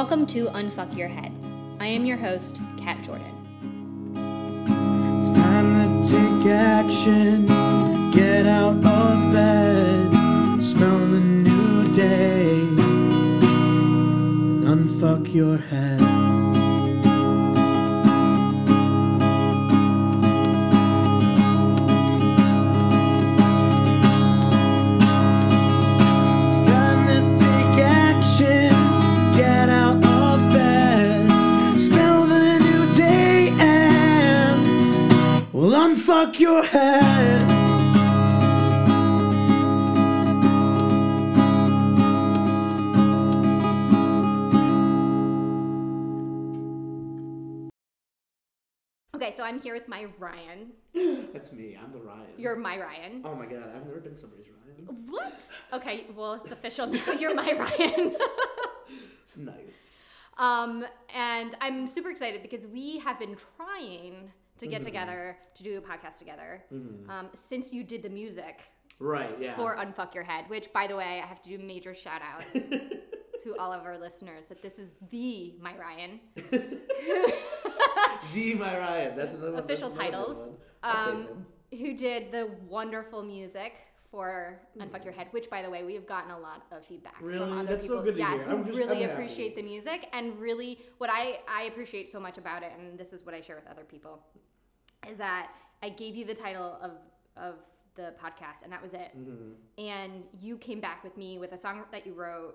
Welcome to Unfuck Your Head. I am your host, Kat Jordan. It's time to take action. Get out of bed. Smell the new day. And unfuck your head. Your head. Okay, so I'm here with my Ryan. That's me. I'm the Ryan. You're my Ryan. Oh my god, I've never been somebody's Ryan. What? Okay, well, it's official now. You're my Ryan. Nice. um, and I'm super excited because we have been trying to get together to do a podcast together um, since you did the music Right, yeah. for Unfuck Your Head, which, by the way, I have to do a major shout out to all of our listeners that this is the my Ryan. the my Ryan. That's another one. official That's another titles. Um, who did the wonderful music for Unfuck Your Head, which, by the way, we have gotten a lot of feedback Really? from other That's so people. good to yes, hear. I'm just- really I'm happy. appreciate the music and really what I I appreciate so much about it, and this is what I share with other people, is that I gave you the title of of the podcast, and that was it. Mm-hmm. And you came back with me with a song that you wrote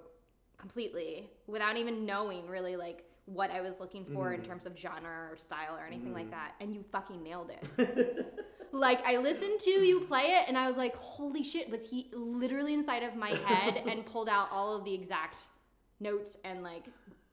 completely without even knowing really like what I was looking for Mm-hmm. in terms of genre or style or anything like that. And you fucking nailed it. like I listened to you play it and I was like, holy shit, was he literally inside of my head and pulled out all of the exact notes and like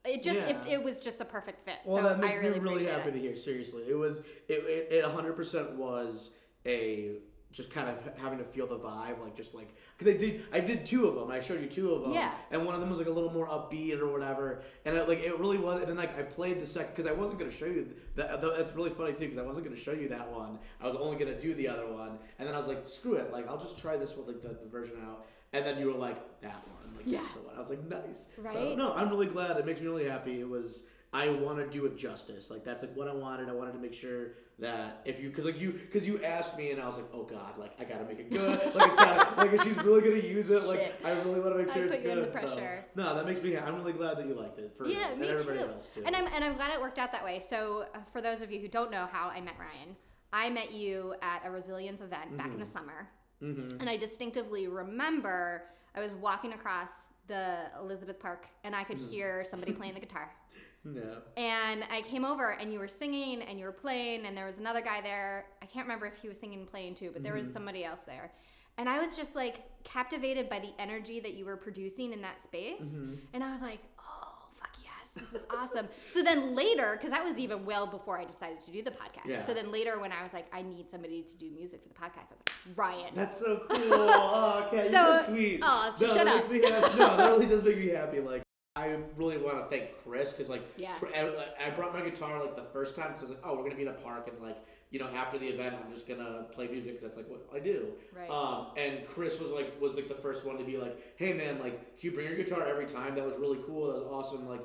it just Yeah. it, it was just a perfect fit. Well, so that makes I really me really happy it. to hear. Seriously, it was it it, it 100% was a just kind of having to feel the vibe, like just like because I did I did two of them. I showed you two of them. Yeah. And one of them was like a little more upbeat or whatever, and it, like it really was. And then like I played the second because I wasn't gonna show you that. That's really funny too because I wasn't gonna show you that one. I was only gonna do the other one, and then I was like, screw it, like I'll just try this one, like the, the version out. And then you were like that one, like Yeah. the one. I was like, nice. So Right? no, I'm really glad. It makes me really happy. It was. I want to do it justice. Like that's like what I wanted. I wanted to make sure that if you, because like you, because you asked me, and I was like, oh god, like I gotta make it good. like it's gotta, like if she's really gonna use it, like Shit. I really want to make sure I sure put it's you good. under so pressure. no, that makes me. I'm really glad that you liked it. For Yeah, and me everybody too. else too. And I'm and I'm glad it worked out that way. So uh, for those of you who don't know how I met Ryan, I met you at a resilience event back in Mm-hmm. the summer, Mhm. and I distinctively remember I was walking across the Elizabeth Park, and I could Mm. hear somebody playing the guitar. no. And I came over, and you were singing, and you were playing, and there was another guy there. I can't remember if he was singing and playing too, but there Mm-hmm. was somebody else there. And I was just like captivated by the energy that you were producing in that space. Mm-hmm. And I was like, oh, fuck yes, this is awesome. so then later, because that was even well before I decided to do the podcast. Yeah. So then later, when I was like, I need somebody to do music for the podcast, I was like, Ryan. That's so cool. Oh, okay, So- you're so sweet. oh, so no, shut that up. makes me happy. No, that really does make me happy. Like, I really want to thank Chris because, like, Yeah. I, I brought my guitar like the first time because I was like, oh, we're gonna be in a park and like, you know, after the event, I'm just gonna play music because that's like what I do. Right. Um, and Chris was like, was like the first one to be like, hey man, like, can you bring your guitar every time? That was really cool. That was awesome. Like,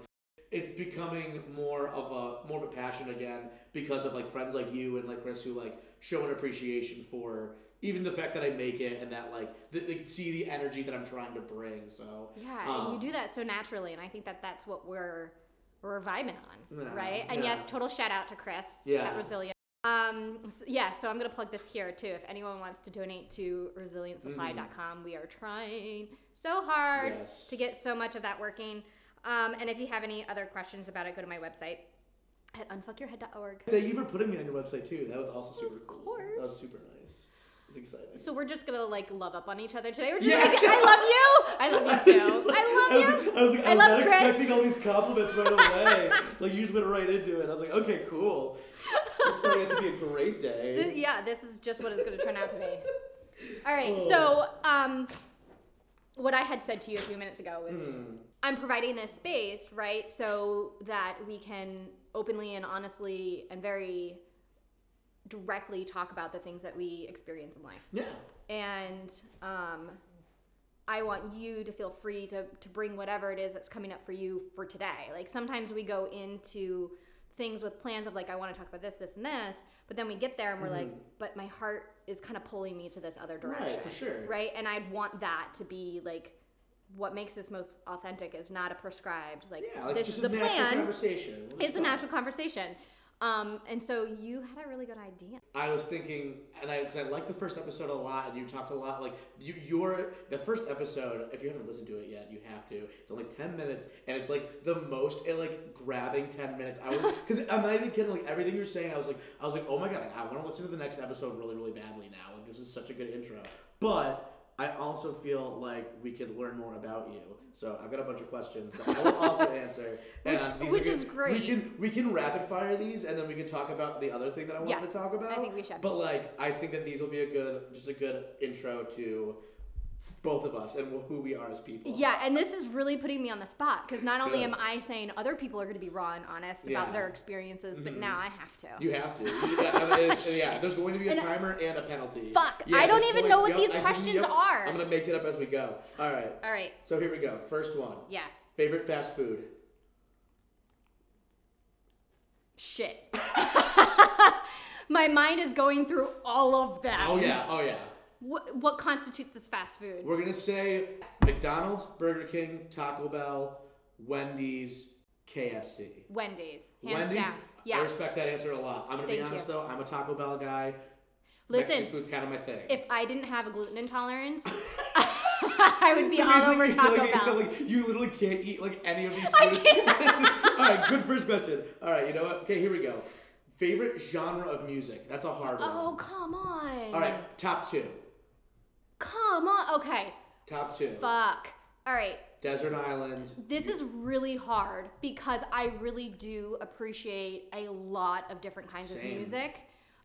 it's becoming more of a more of a passion again because of like friends like you and like Chris who like show an appreciation for even the fact that I make it and that like th- they see the energy that I'm trying to bring. So Yeah, um, and you do that so naturally, and I think that that's what we're we're vibing on, Yeah, right? And yeah. yes, total shout out to Chris Yeah. at Resilient. Um, s- yeah, so I'm gonna plug this here too. If anyone wants to donate to resilientsupply.com, we are trying so hard Yes. to get so much of that working. Um, and if you have any other questions about it, go to my website at unfuckyourhead.org. Thank you for putting me on your website too. That was also super Of cool. That was super nice. It's exciting. So we're just gonna like love up on each other today. We're just Yeah. like, I love you. I love you too. like- I love was, you. I was like, I I was not Chris. expecting all these compliments right away. like you just went right into it. I was like, okay, cool. This is going to be a great day. Yeah, this is just what it's going to turn out to be. All right, Oh. so um, what I had said to you a few minutes ago was Hmm. I'm providing this space, right, so that we can openly and honestly and very directly talk about the things that we experience in life. Yeah. And um, I want you to feel free to, to bring whatever it is that's coming up for you for today. Like sometimes we go into things with plans of like, I want to talk about this, this, and this, but then we get there and we're like, but my heart is kind of pulling me to this other direction. Mm-hmm. Right, for sure. Right. And I'd want that to be like, what makes this most authentic is not a prescribed, like, Yeah, like this is a the plan. conversation. It's a natural conversation. Um, and so you had a really good idea. I was thinking, and I because I liked the first episode a lot, and you talked a lot. Like you, your the first episode. If you haven't listened to it yet, you have to. It's only ten minutes, and it's like the most it, like grabbing ten minutes. I was because I'm not even kidding. Like everything you're saying, I was like, I was like, oh my god, I want to listen to the next episode really, really badly now. Like this is such a good intro, but. I also feel like we could learn more about you. So I've got a bunch of questions that I will also answer. Which- are which is great. We can we can rapid fire these, and then we can talk about the other thing that I wanted Yes, to talk about. I think we should. But like, I think that these will be a good, just a good intro to both of us and who we are as people. Yeah, and this is really putting me on the spot because not only Good. am I saying other people are going to be raw and honest Yeah. about their experiences, but Mhm. now I have to. You have to. Yeah, I mean, it's- yeah, there's going to be a And- timer and a penalty. Fuck, Yeah, I don't even points. know what Yep, these I questions yep, are. I'm gonna make it up as we go. All right. All right, So here we go. First one. yeah, Favorite fast food. shit. My mind is going through all of them. Oh yeah. Oh yeah. What, what constitutes this fast food? We're gonna say McDonald's, Burger King, Taco Bell, Wendy's, KFC. Wendy's, hands Wendy's. down. I respect that answer a lot. I'm gonna be honest you. though. I'm a Taco Bell guy. Listen, Mexican food's kind of my thing. if I didn't have a gluten intolerance, I would be So all over Taco Bell. that, like, you literally can't eat like any of these I foods. All right, good first question. All right, you know what? Okay, here we go. Favorite genre of music? That's a hard one. Oh, come on. All right, top two. Come on. Okay. Top two. Fuck. All right. Desert Island. This is really hard because I really do appreciate a lot of different kinds of music.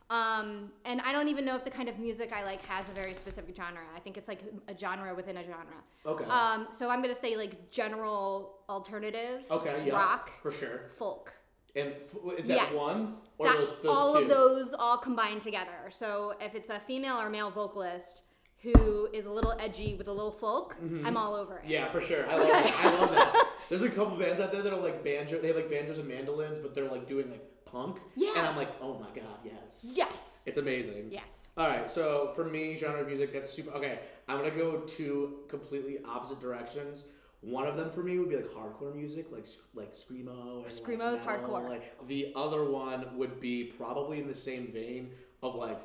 Um, and I don't even know if the kind of music I like has a very specific genre. I think it's like a genre within a genre. Okay. Um, so I'm gonna say like general alternative, okay. Yeah. rock, For sure. folk. And f- is that Yes. one or That- those, those all two? of those all combined together. So if it's a female or male vocalist who is a little edgy with a little folk, I'm all over it. Mm-hmm. Yeah, for sure. I love Okay. that. I love that. There's a couple bands out there that are like banjo. They have like banjos and mandolins, but they're like doing like punk. Yeah. And I'm like, oh my god, yes. Yes. It's amazing. Yes. All right, so for me, genre of music, that's super. Okay, I'm gonna go two completely opposite directions. One of them for me would be like hardcore music, like like screamo. And Screamo's like metal. hardcore. Like the other one would be probably in the same vein of like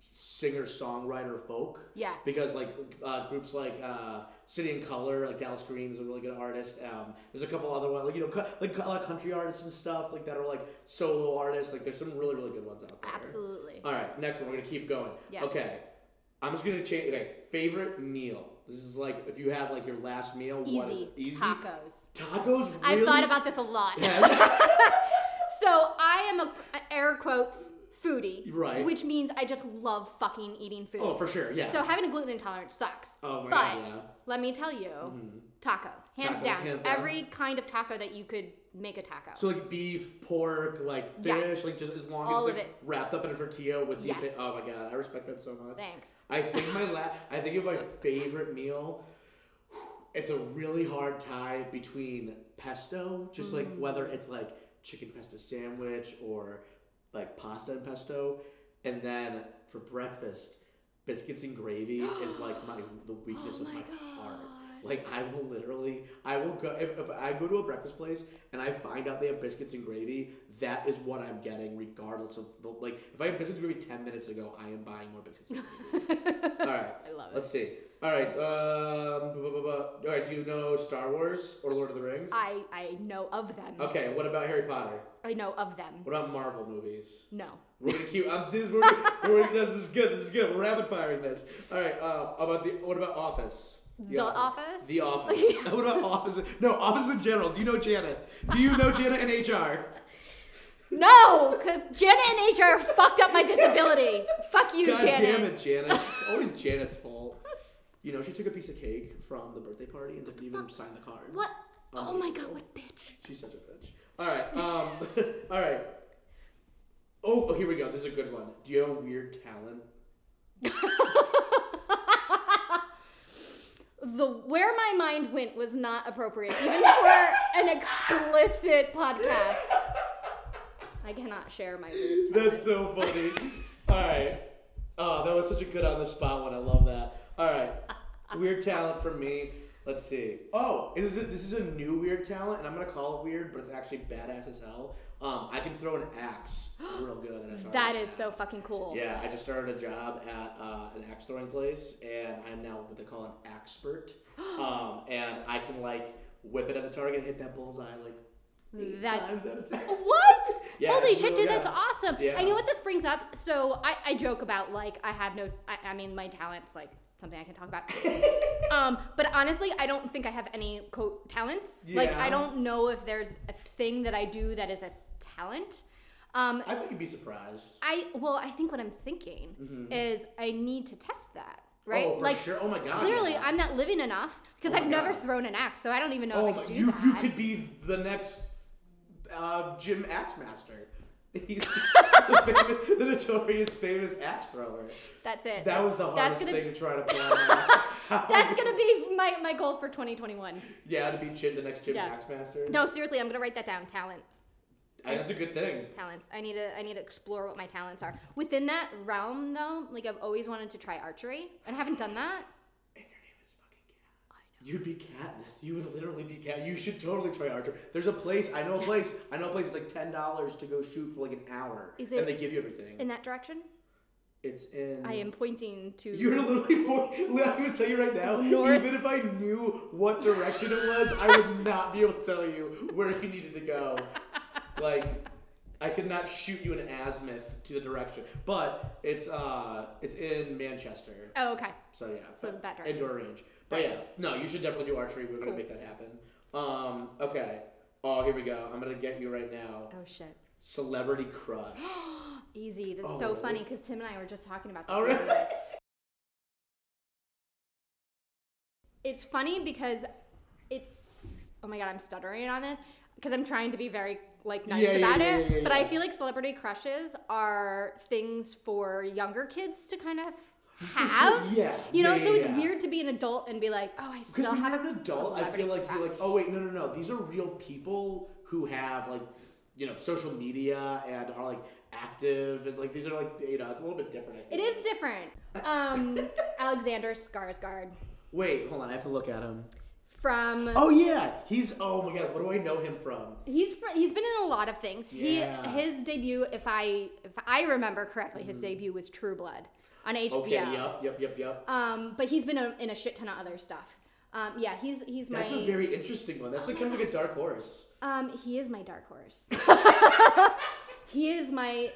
singer songwriter folk. Yeah. Because like uh, groups like uh, City and Colour, like Dallas Green is a really good artist. Um, there's a couple other ones, like you know, cu- like a lot of country artists and stuff, like that are like solo artists. Like there's some really really good ones out there. Absolutely. All right, next one. We're gonna keep going. Yeah. Okay, I'm just gonna change. Okay, favorite meal. This is like if you have like your last meal. What, Easy. easy. Tacos. Tacos. Really? I've thought about this a lot. Yeah. So I am a air quotes foodie, Right. Which means I just love fucking eating food. oh, for sure. Yeah. So having a gluten intolerance sucks. oh my but god. Yeah. let me tell you, Mhm. tacos, hands Taco, down. hands down. Every kind of taco that you could make a taco. So like beef, pork, like fish, Yes. like just as long All as it's like it. wrapped up in a tortilla with these. Yes. Oh my god, I respect that so much. Thanks. I think my la- I think of my favorite meal. It's a really hard tie between pesto, just like Mm. whether it's like chicken pesto sandwich or like pasta and pesto, and then for breakfast, biscuits and gravy is like my the weakness Oh of my heart. Like I will literally, I will go if, if I go to a breakfast place and I find out they have biscuits and gravy. That is what I'm getting, regardless of the like. If I have biscuits and gravy ten minutes ago, I am buying more biscuits. And gravy. All right. I love it. Let's see. All right. Um. bu- bu- bu- All right. Do you know Star Wars or Lord of the Rings? I I know of them. Okay. What about Harry Potter? I know of them. What about Marvel movies? No. We're gonna keep. I'm, this, we're, we're, this is good. This is good. We're rapid firing this. All right. Uh, about the. What about Office? The Office? The Office. Yes. what about Office? No, Office in general. Do you know Janet? Do you know Janet and HR? No, because Janet and HR fucked up my disability. Fuck you, God Janet. damn it, Janet. It's always Janet's fault. You know, she took a piece of cake from the birthday party and didn't even sign the card. What? Oh my god, what a bitch. She's such a bitch. All right. Um. all right. Oh, oh, here we go. This is a good one. Do you have a weird talent? The the where my mind went was not appropriate, even for an explicit podcast. I cannot share my weird That's so funny. All right. Oh, that was such a good on the spot one. I love that. All right. Weird talent for me. Let's see. Oh, is it, this is a new weird talent, and I'm gonna call it weird, but it's actually badass as hell. Um, I can throw an axe real good. And I started That so fucking cool. Yeah, I just started a job at uh, an axe throwing place, and I'm now what they call an expert. um, and I can like whip it at the target and hit that bullseye like That's times out of ten. What? Yeah, Holy shit, dude, that's awesome. Yeah. I know what this brings up. So I, I joke about like I have no I, I mean my talents like something I can talk about. um, but honestly, I don't think I have any quote talents. Like I don't know if there's a thing that I do that is a talent. Um, I think you'd be surprised. I well, I think what I'm thinking is I need to test that, right? Mm-hmm. Oh, for like sure. Oh my god. clearly yeah. I'm not living enough because Oh I've never God. thrown an axe, so I don't even know Oh if I my, do you, that. you could be the next uh, Jim Axe Master. He's the, famous, the notorious famous axe thrower. That's it. That was the That's hardest gonna- thing to try to plan. That's gonna be my, my goal for 2021. yeah, to be Jim, the next Jim Yeah. Axe Master. No, seriously, I'm gonna write that down. Talent, I, that's a good thing. talents. I need to I need to explore what my talents are. Within that realm, though, like I've always wanted to try archery, and I haven't done that. And your name is fucking Kat. You'd be Katniss. You would literally be Kat. You should totally try Archer. There's a place. I know a place. I know a place. It's like ten dollars to go shoot for like an hour, Is and they give you everything. In that direction, it's in. I am pointing to. You're literally born. I'm gonna tell you right now. North. Even if I knew what direction it was, I would not be able to tell you where you needed to go. Like, I could not shoot you an azimuth to the direction. But it's uh, it's in Manchester. Oh, okay. So yeah, So that direction. indoor range. But yeah, no, you should definitely do archery. We're gonna Cool. make that happen. Um, okay. Oh, here we go. I'm gonna get you right now. Oh shit. Celebrity crush. Easy. This is so Oh. funny because Tim and I were just talking about this. The other It's funny because it's oh my god, I'm stuttering on this because I'm trying to be very like nice Yeah, about yeah, it. yeah, But I feel like celebrity crushes are things for younger kids to kind of have. yeah. You know, so it's weird to be an adult and be like, oh, I still have an adult, I feel like you're like, oh wait, no, no, no. These are real people who have like, you know, social media and are like active and like these are like, you know, it's a little bit different. I It feel different. Um, Alexander Skarsgård Wait, hold on, I have to look at him. From Oh yeah, he's. Oh my god, what do I know him from? He's fr- he's been in a lot of things. Yeah. He his debut, if I if I remember correctly, his debut was True Blood on HBO. Mm-hmm. Okay, yep, yep, yep, yep. Um, but he's been a, in a shit ton of other stuff. Um, yeah, he's he's my That's a very interesting one. That's like kind of like a dark horse. um he is my dark horse. he is my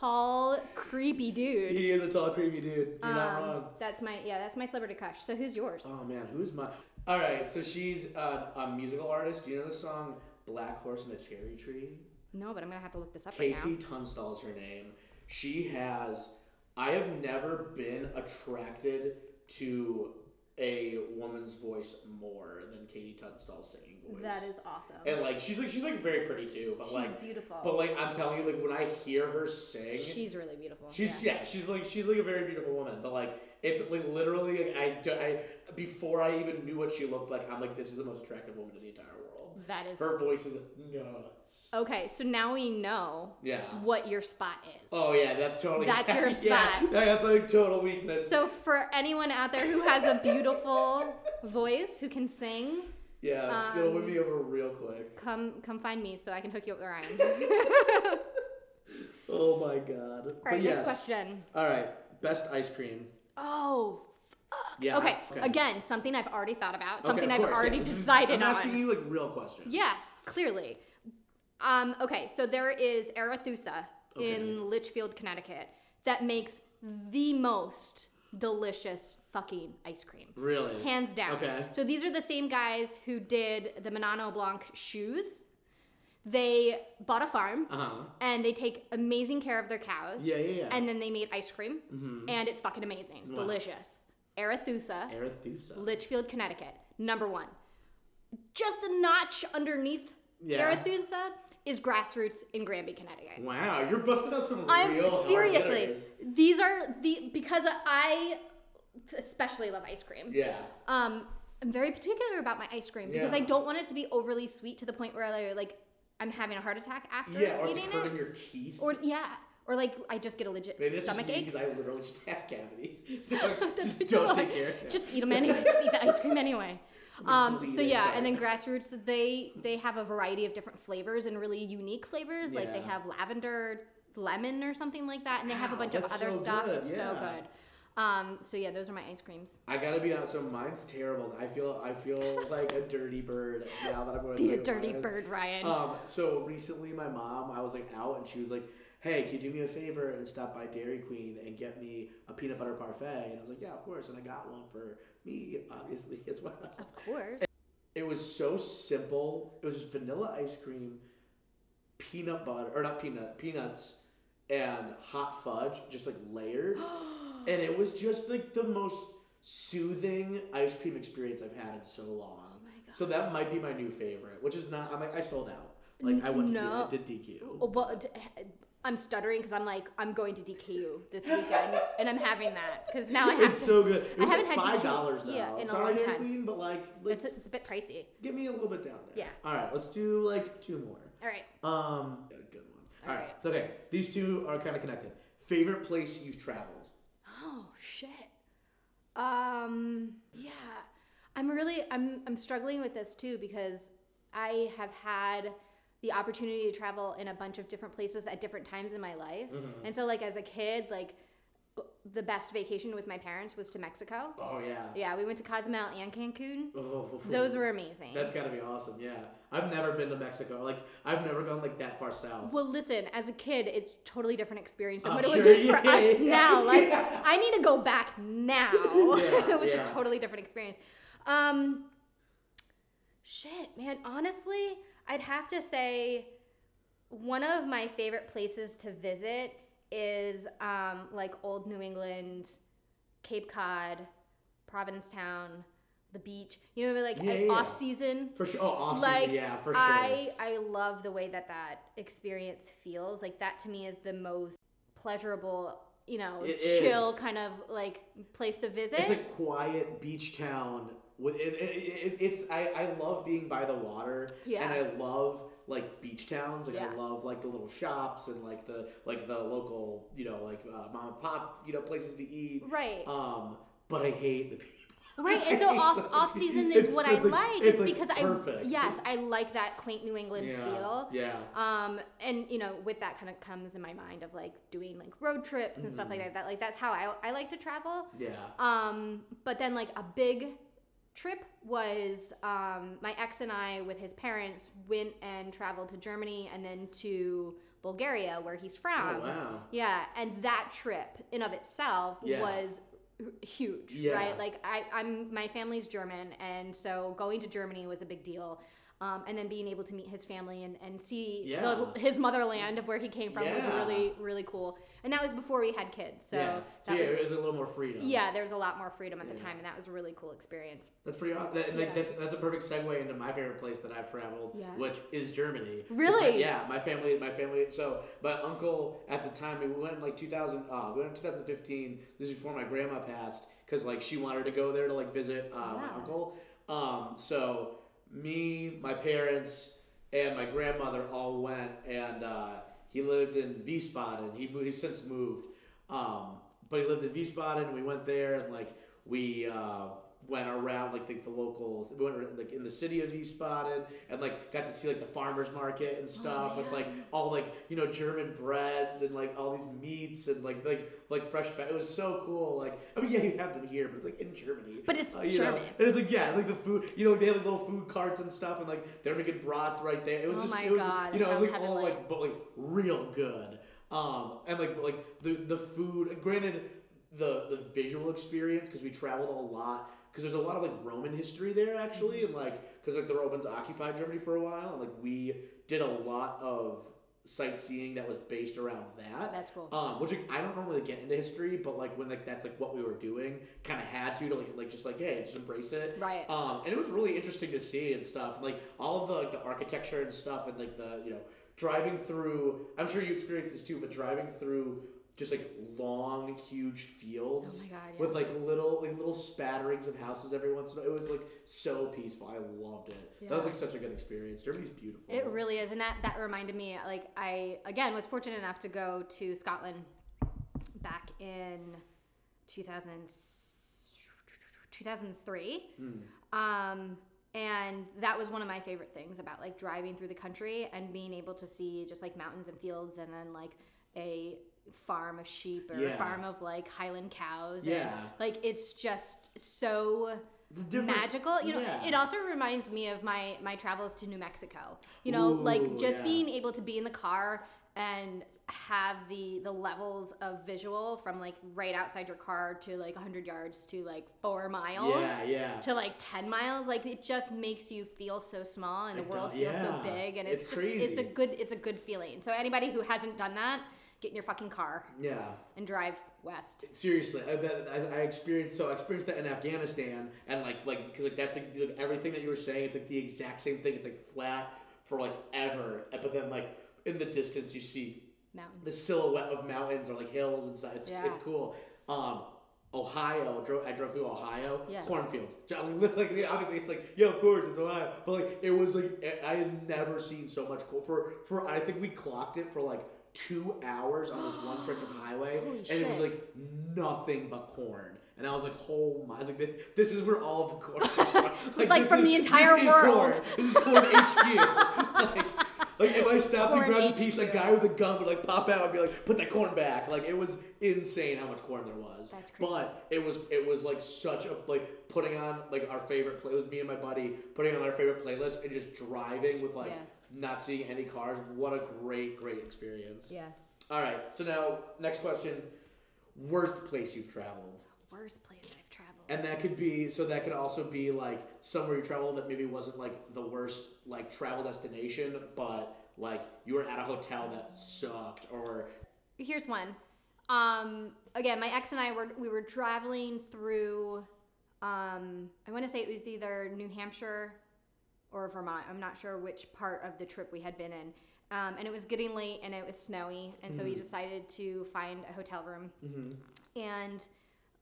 tall, creepy dude. He is a tall, creepy dude. You're not Um, wrong. That's my yeah, that's my celebrity crush. So who's yours? Oh man, who's my? All right, so she's a, a musical artist. Do you know the song "Black Horse and a Cherry Tree"? No, but I'm gonna have to look this up right now. KT Tunstall is her name. She has. I have never been attracted to a woman's voice more than KT Tunstall's singing voice. That is awesome. And like she's like she's like very pretty too, but She's like beautiful. but like I'm telling you, like when I hear her sing, she's really beautiful. She's yeah. yeah. she's like she's like a very beautiful woman, but like it's like literally like, I, I before I even knew what she looked like, I'm like this is the most attractive woman in the entire world. That is Her voice is nuts. okay. So now we know Yeah. what your spot is. Oh yeah, that's totally That's your spot. yeah, that's like total weakness. So for anyone out there who has a beautiful voice, who can sing, yeah, it'll win um, me over real quick. come come find me so I can hook you up with Ryan. Oh my god. All right, next question. All right, best ice cream. Oh, Yeah. okay. Again, something I've already thought about, something of I've course, yeah, already is- decided I'm asking on. you like real questions. Yes, clearly. Um, okay, so there is Arethusa Okay. in Litchfield, Connecticut, that makes the most delicious fucking ice cream. Really. Hands down. Okay. So these are the same guys who did the Manolo Blahnik shoes. They bought a farm Uh huh. and they take amazing care of their cows. Yeah, yeah, yeah. And then they made ice cream Mhm. and it's fucking amazing. It's Wow. delicious. Arethusa, Arethusa. Litchfield, Connecticut, number one. Just a notch underneath Yeah. Arethusa is Grassroots in Granby, Connecticut. Wow, you're busting out some I'm real seriously. These are the because I especially love ice cream. Yeah. Um, I'm very particular about my ice cream because Yeah. I don't want it to be overly sweet to the point where I like I'm having a heart attack after eating it. Yeah, or it's hurting your teeth. Or yeah, or like I just get a legit Maybe that's stomach ache. because I literally just have cavities. So just don't take care of it. Just eat them anyway. Just eat the ice cream anyway. Um, so yeah, and then grassroots they they have a variety of different flavors and really unique flavors. Like they have lavender lemon or something like that, and they have a Wow, bunch of other so stuff. good, It's so good. Um, so yeah, those are my ice creams. I gotta be honest. So mine's terrible. I feel I feel like a dirty bird now that I'm going to Be a dirty bird, Ryan. Um, so recently, my mom, I was like out, and she was like, "Hey, can you do me a favor and stop by Dairy Queen and get me a peanut butter parfait?" And I was like, "Yeah, of course." And I got one for me, obviously, as well. of course. It was so simple. It was just vanilla ice cream, peanut butter, or not peanut, peanuts, and hot fudge, just like layered. and it was just like the most soothing ice cream experience I've had in so long. Oh. So that might be my new favorite, which is not. I'm like, I sold out. Like I went to No. do, I did DQ. Well, d- I'm stuttering because I'm like I'm going to DQ this weekend, and I'm having that because now I have It's to. so good. It I haven't like had five dollars now. yeah, in a Sorry, long time. Queen, but like, like It's a, it's a bit pricey. give me a little bit down there. Yeah. All right, let's do like two more. All right. Um, a good one. All right. Alright. So okay, these two are kind of connected. Favorite place you've traveled? Oh shit. Um. Yeah. I'm really I'm I'm struggling with this too because I have had the opportunity to travel in a bunch of different places at different times in my life, Mm-hmm. and so like as a kid, like the best vacation with my parents was to Mexico. Oh yeah. Yeah, we went to Cozumel and Cancun. Oh, Those were amazing. That's gotta be awesome. Yeah, I've never been to Mexico. Like I've never gone like that far south. Well, listen, as a kid, it's totally different experience than I'm what it sure, would be for yeah, us yeah, now. Like, yeah. I need to go back now with a totally different experience. Um, shit, man. Honestly, I'd have to say one of my favorite places to visit is um, like old New England, Cape Cod, Provincetown, the beach. You know, like Yeah, I- yeah, yeah. off season For sure. Oh, off like season. Yeah, for sure. I I love the way that that experience feels. Like that to me is the most pleasurable, you know, It is. chill kind of like place to visit. It's a quiet beach town. With it, it, it, it's I, I love being by the water. Yeah. And I love like beach towns. Like I love like the little shops and like the like the local you know like uh, mom and pop you know places to eat. right. Um, but I hate the people. Right, and so off off season it's is what so- I like- like. it's, It's like, because perfect. I yes, I like that quaint New England Yeah. feel. Yeah. Um, and you know, with that kind of comes in my mind of like doing like road trips and stuff Mm. like that. That like that's how I I like to travel. Yeah. Um, but then like a big trip was um, my ex and I with his parents went and traveled to Germany and then to Bulgaria where he's from. oh wow. Yeah, and that trip in of itself Yeah. was huge, Yeah. right? Like I, I'm my family's German, and so going to Germany was a big deal. Um, and then being able to meet his family and, and see Yeah. the, his motherland of where he came from was really really cool. And that was before we had kids, so yeah. So yeah, was it was a little more freedom. yeah, there was a lot more freedom at the Yeah. time, and that was a really cool experience. That's pretty awesome. That, like, Yeah. that's that's a perfect segue into my favorite place that I've traveled, Yeah. which is Germany. Really? my- yeah, my family, my family. So my uncle at the time, we went in like 2000. Uh, we went in 2015. This is before my grandma passed, because like she wanted to go there to like visit uh, my uncle. Um, so me, my parents, and my grandmother all went, and uh, he lived in Wiesbaden. He he's since moved, um, but he lived in Wiesbaden. and We went there, and like we uh, went around like the, the locals. We went like in the city of Wiesbaden, and like got to see like the farmers market and stuff with yeah. like all like you know German breads and like all these meats and like like like fresh. It was so cool. Like I mean, yeah, you have them here, but it's like in Germany. But it's Uh, you know? German. And it's like yeah, like the food. You know, they had like little food carts and stuff, and like they're making brats right there. It was Oh just my it was God, you know it was like all like but like real good. Um, and like like the the food. Granted, the the visual experience because we traveled a lot. Because there's a lot of like Roman history there actually, and like because like the Romans occupied Germany for a while, and like we did a lot of sightseeing that was based around that. That's cool. Um, which like, I don't normally get into history, but like when like that's like what we were doing, kind of had to to like like just like hey, just embrace it. Right. Um, and it was really interesting to see and stuff, and like all of the like the architecture and stuff, and like the you know driving through. I'm sure you experienced this too, but driving through just like long, huge fields Oh my God, yeah. with like little like little spatterings of houses every once in a while. It was like so peaceful. I loved it. That was like such a good experience. Germany's beautiful. It really is, and that that reminded me. Like I again was fortunate enough to go to Scotland back in 2000, 2003. Hmm. Um, and that was one of my favorite things about like driving through the country and being able to see just like mountains and fields and then like a farm of sheep or Yeah. a farm of like Highland cows. Yeah. And, like it's just so magical. You know, yeah. it also reminds me of my my travels to New Mexico. You know, Ooh, like just yeah. being able to be in the car and have the the levels of visual from like right outside your car to like 100 yards to like 4 miles Yeah, yeah. to like 10 miles like it just makes you feel so small and the It world does, feels so big and it's, It's just it's a good it's a good feeling so anybody who hasn't done that get in your fucking car Yeah. and drive west Seriously, I, that, I, I experienced so I experienced that in Afghanistan, and like like because like that's like, like everything that you were saying. It's like the exact same thing. It's like flat for like ever, but then like in the distance you see mountains the silhouette of mountains or like hills and stuff. It's, Yeah. it's cool. Um, Ohio, drove, I drove through Ohio, Yeah. cornfields. Like, obviously, it's like, yeah, of course, it's Ohio. But like, it was like, I had never seen so much cool. For, for I think we clocked it for like two hours on this one stretch of highway. Holy and it was like nothing but corn. And I was like, oh my, like, this- is where all of the corn comes from. Like, this from is- the entire this is world. Corn. This is corn HQ. like, like if I stopped and Corn grabbed a piece, a guy with a gun would like pop out and be like, "Put that corn back!" Like it was insane how much corn there was. That's crazy. But it was it was like such a like putting on like our favorite play. It was me and my buddy putting on our favorite playlist and just driving with like Yeah. Not seeing any cars. What a great great experience. yeah All right, so now next question: worst place you've traveled. worst place i've traveled And that could be so that could also be like somewhere you travel that maybe wasn't like the worst like travel destination, but like you were at a hotel that sucked or here's one. Um, again, my ex and I were we were traveling through. Um, I want to say it was either New Hampshire or Vermont. I'm not sure which part of the trip we had been in. Um, and it was getting late and it was snowy, and so we decided to find a hotel room. And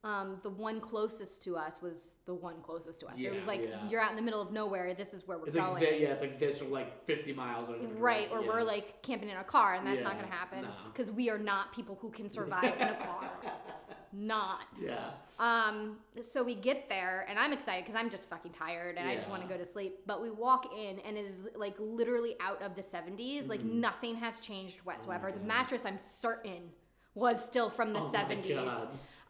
um, the one closest to us was the one closest to us. so it was like yeah. you're out in the middle of nowhere. This is where we're it's going. like yeah, it's like this or like fifty miles or Right, or we're like camping in a car, and that's not going to happen no. because we are not people who can survive in a car. Not. yeah. Um, so we get there, and I'm excited because I'm just fucking tired and I just want to go to sleep. But we walk in, and it is like literally out of the 70s. Like nothing has changed whatsoever. the Mm-hmm. Oh God. mattress, I'm certain, was still from the Oh my 70s. God.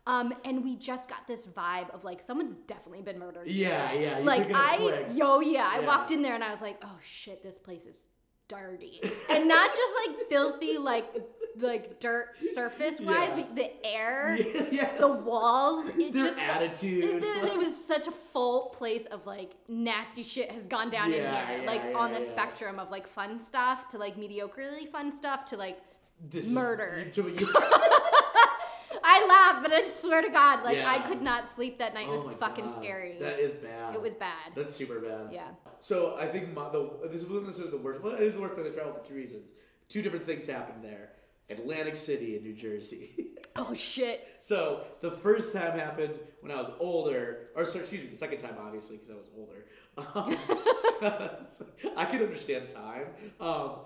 Um, and we just got this vibe of like someone's definitely been murdered. Yeah, yeah. like pick it up I, quick. yo, yeah, I Yeah. walked in there and I was like, oh shit, this place is dirty, and not just like filthy, like like dirt surface wise, Yeah. but the air, yeah, yeah. the walls, it Their just attitude. It, it- it was such a full place of like nasty shit has gone down in here, like on the spectrum of like fun stuff to like mediocrely fun stuff to like This murder. Is, you, you, I laugh, but I swear to God, like I could not sleep that night. It oh was fucking God. scary. That is bad. it was bad. That's super bad. Yeah. So I think my, the this wasn't necessarily the worst. Well, it is the worst place I traveled for two reasons. Two different things happened there. Atlantic City in New Jersey. Oh shit. so the first time happened when I was older, or sorry, excuse me, the second time obviously because I was older. Um, so I can understand time. Um,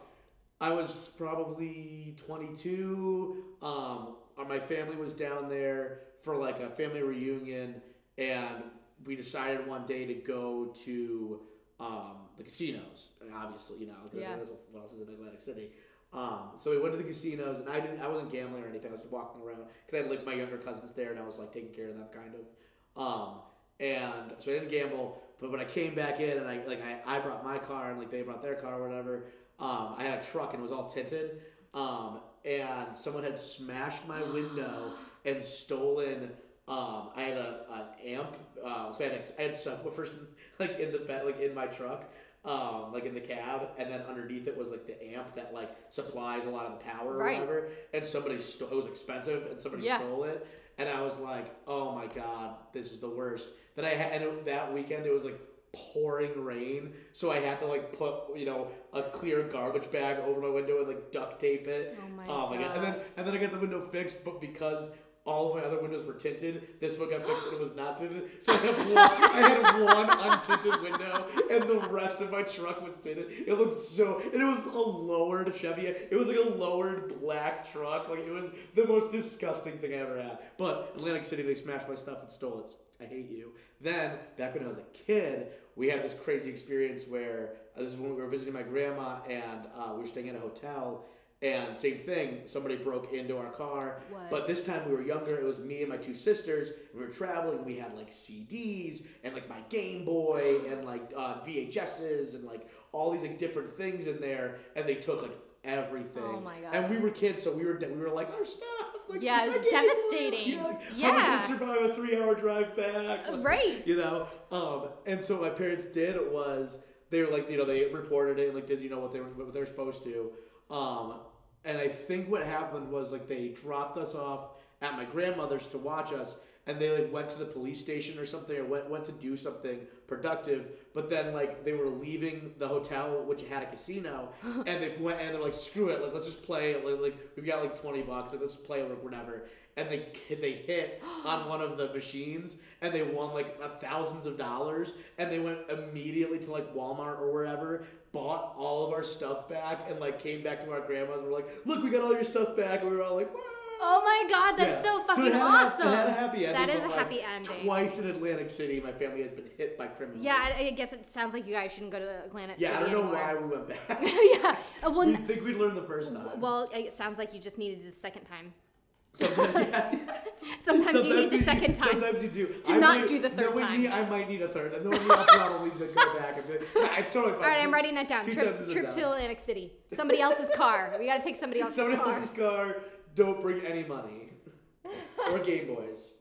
I was probably 22. Um, my family was down there for like a family reunion, and we decided one day to go to um, the casinos. Obviously, you know, because Yeah. that's what, what else is in Atlantic City. Um, so we went to the casinos, and I didn't. I wasn't gambling or anything. I was just walking around because I had like my younger cousins there, and I was like taking care of them, kind of. Um, and so I didn't gamble. But when I came back in, and I like I, I brought my car, and like they brought their car or whatever. Um, I had a truck, and it was all tinted. Um, and someone had smashed my window and stolen. Um, I had a an amp, uh, so I had I had subwoofers like in the bed, like in my truck, um, like in the cab, and then underneath it was like the amp that like supplies a lot of the power or Right. whatever. And somebody stole. It was expensive, and somebody Yeah. stole it. And I was like, oh my god, this is the worst. That I had and it, that weekend. It was like pouring rain, so I had to like put you know a clear garbage bag over my window and like duct tape it. Oh, oh my god! And then and then I got the window fixed, but because all of my other windows were tinted. This one got fixed and it was not tinted. So I had one, I had one untinted window, and the rest of my truck was tinted. It looked so, and it was a lowered Chevy. It was like a lowered black truck. Like it was the most disgusting thing I ever had. But Atlantic City, they smashed my stuff and stole it. I hate you. Then back when I was a kid, we had this crazy experience where uh, this is when we were visiting my grandma, and uh, we were staying in a hotel. And same thing, somebody broke into our car. What? But this time we were younger. It was me and my two sisters. We were traveling. We had like CDs and like my Game Boy and like uh, VHSs and like all these like different things in there. And they took like everything. Oh my God. And we were kids, so we were we were like our stuff. Like, Yeah, it was devastating. Yeah, like, how am Yeah. survive a three-hour drive back? Like, Right. You know. Um. And so what my parents did was they were like you know they reported it and like did you know what they were what they were supposed to. Um and I think what happened was like they dropped us off at my grandmother's to watch us, and they like went to the police station or something, or went went to do something productive. But then like they were leaving the hotel, which had a casino, and they went and they're like, screw it, like let's just play. Like, like we've got like twenty bucks, like let's play like whatever. And they they hit on one of the machines, and they won like thousands of dollars, and they went immediately to like Walmart or wherever, bought all of our stuff back and like came back to our grandma's and were like, look, we got all your stuff back. And we were all like, "Wow." Oh my god, that's Yeah. so fucking it had a awesome. it had a happy ending. That is a like, happy ending. Twice in Atlantic City, my family has been hit by criminals. Yeah, I, I guess it sounds like you guys shouldn't go to Atlantic City. yeah, I don't know anymore. why we went back. yeah. Uh, Well, we think we'd learned the first time. well, it sounds like you just needed the second time. sometimes, yeah, Sometimes, you need the second time. Sometimes you do. Do not do the third knowing time. Me, I might need a third. And knowing me, I'll probably just go back and be like, nah, it's totally fine. All right, I'm writing that down. two Trip, trip enough. to Atlantic City. Somebody else's car. We gotta take somebody else's Somebody car. Somebody else's car. Don't bring any money or Game Boys.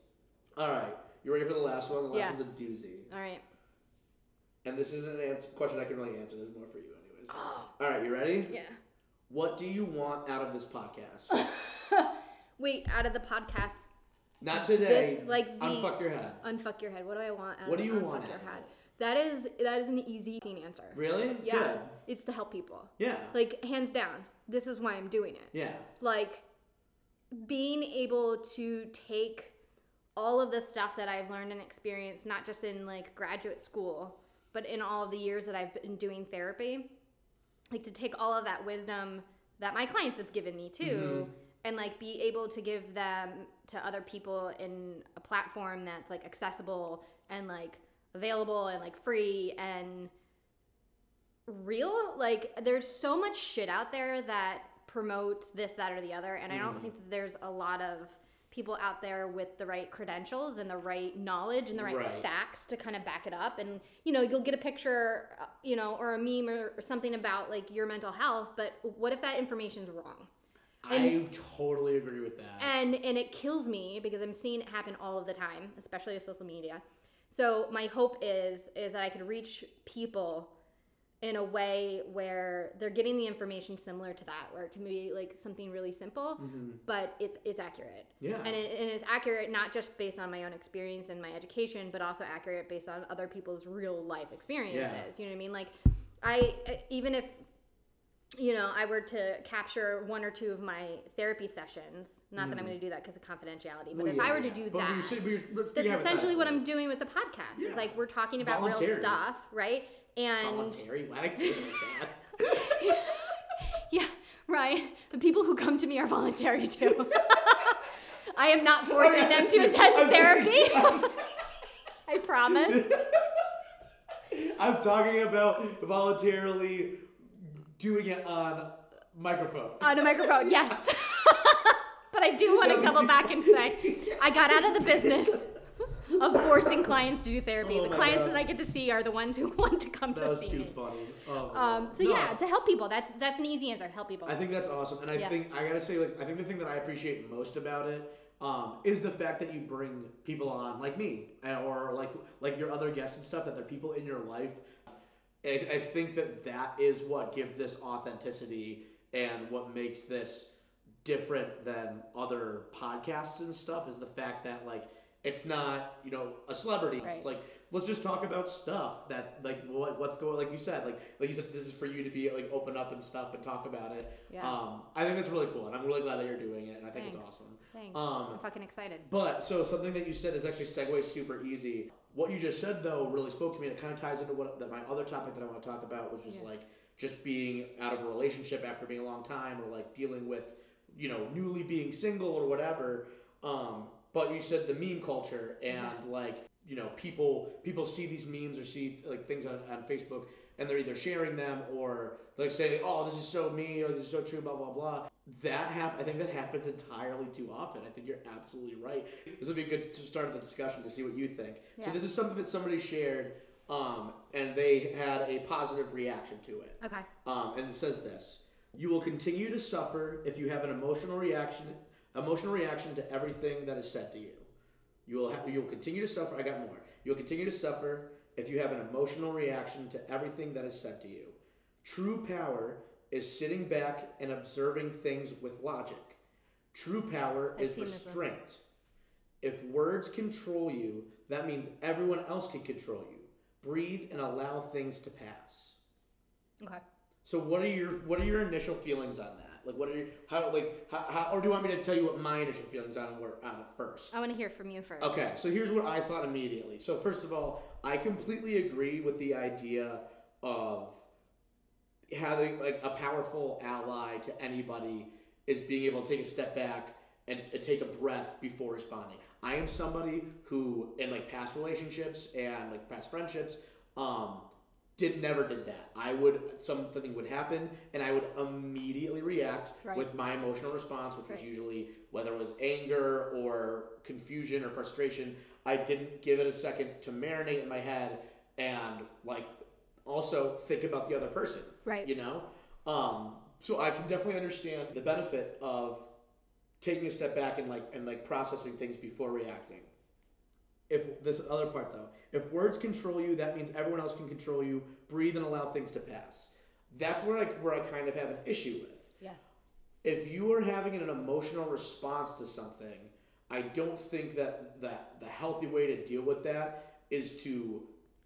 All right, you ready for the last one? The last Yeah. one's a doozy. All right. And this isn't an answer, question I can really answer. This is more for you, anyways. All right, you ready? Yeah. What do you want out of this podcast? Wait, out of the podcast, Not today. This, like, the- unfuck your head. unfuck your head. What do I want? Out What of do you unfuck want your out of head? it? That is that is an easy answer. Really? Yeah. Good. It's to help people. Yeah. Like hands down. This is why I'm doing it. yeah. like being able to take all of the stuff that I've learned and experienced, not just in like graduate school, but in all of the years that I've been doing therapy, like to take all of that wisdom that my clients have given me too, mm-hmm. and like be able to give them to other people in a platform that's like accessible and like available and like free and real like there's so much shit out there that promotes this that or the other. And i don't think that there's a lot of people out there with the right credentials and the right knowledge and the right, Right. facts to kind of back it up. And you know you'll get a picture uh, you know or a meme or, or something about like your mental health but what if that information's wrong? And, I totally agree with that. and and it kills me because i'm seeing it happen all of the time especially with social media. So my hope is is that i could reach people in a way where they're getting the information similar to that where it can be like something really simple but it's it's accurate Yeah. and, it, and it's accurate not just based on my own experience and my education but also accurate based on other people's real life experiences Yeah. you know what i mean like i even if you know, I were to capture one or two of my therapy sessions, not that I'm going to do that because of confidentiality, but Mm. Well, if yeah, I were to do But that, saying- but you're- that's you have it essentially what. I'm doing with the podcast. Yeah. It's like we're talking about real stuff, right? And Voluntary. Why did I say it like that? yeah, right. The people who come to me are voluntary too. I am not forcing them to attend I'm therapy. I promise. I'm talking about voluntarily doing it on microphone. On a microphone, yes. but I do want to double back and say I got out of the business of forcing clients to do therapy. Oh the clients God. that I get to see are the ones who want to come That to was see too me. funny. Oh Um, so No, yeah, to help people. That's that's an easy answer. Help people. I think that's awesome, and I Yeah. think I gotta say, like, I think the thing that I appreciate most about it um, is the fact that you bring people on, like me, or like like your other guests and stuff. That they're people in your life. And I, I think that that is what gives this authenticity and what makes this different than other podcasts and stuff. Is the fact that like it's not you know a celebrity. Right. It's like let's just talk about stuff that like what what's going like you said like like you said this is for you to be like open up and stuff and talk about it. Yeah. Um, I think that's really cool, and I'm really glad that you're doing it, and I think Thanks. it's awesome. Thanks. Um, I'm fucking excited. But so something that you said is actually segues super easy. What you just said though really spoke to me, and it kind of ties into what that my other topic that I want to talk about was just Yeah. like just being out of a relationship after being a long time, or like dealing with you know newly being single or whatever. Um, but you said the meme culture and Yeah. like you know people people see these memes or see like things on, on Facebook and they're either sharing them or like saying oh this is so me or this is so true blah blah blah. That hap- I think that happens entirely too often. I think you're absolutely right. This would be good to start the discussion to see what you think. So this is something that somebody shared um, and they had a positive reaction to it. Okay. um, and it says this: You will continue to suffer if you have an emotional reaction, emotional reaction to everything that is said to you. You will have, you will continue to suffer. I got more. You'll continue to suffer if you have an emotional reaction to everything that is said to you. True power is sitting back and observing things with logic. True power I've is seen this one. restraint. If words control you, that means everyone else can control you. Breathe and allow things to pass. Okay. So what are your what are your initial feelings on that? Like what are your how like how, how or do you want me to tell you what my initial feelings on were on it first? I want to hear from you first. Okay, so here's what I thought immediately. So first of all, I completely agree with the idea of having like a powerful ally to anybody is being able to take a step back and, and take a breath before responding. I am somebody who in like past relationships and like past friendships, um, did never did that. I would something would happen and I would immediately react Right. with my emotional response, which was usually whether it was anger or confusion or frustration. I didn't give it a second to marinate in my head and like also think about the other person. Right. You know? Um, so I can definitely understand the benefit of taking a step back and like and like processing things before reacting. If this other part though, if words control you, that means everyone else can control you. Breathe and allow things to pass. That's where I where I kind of have an issue with. Yeah. If you are having an emotional response to something, I don't think that that the healthy way to deal with that is to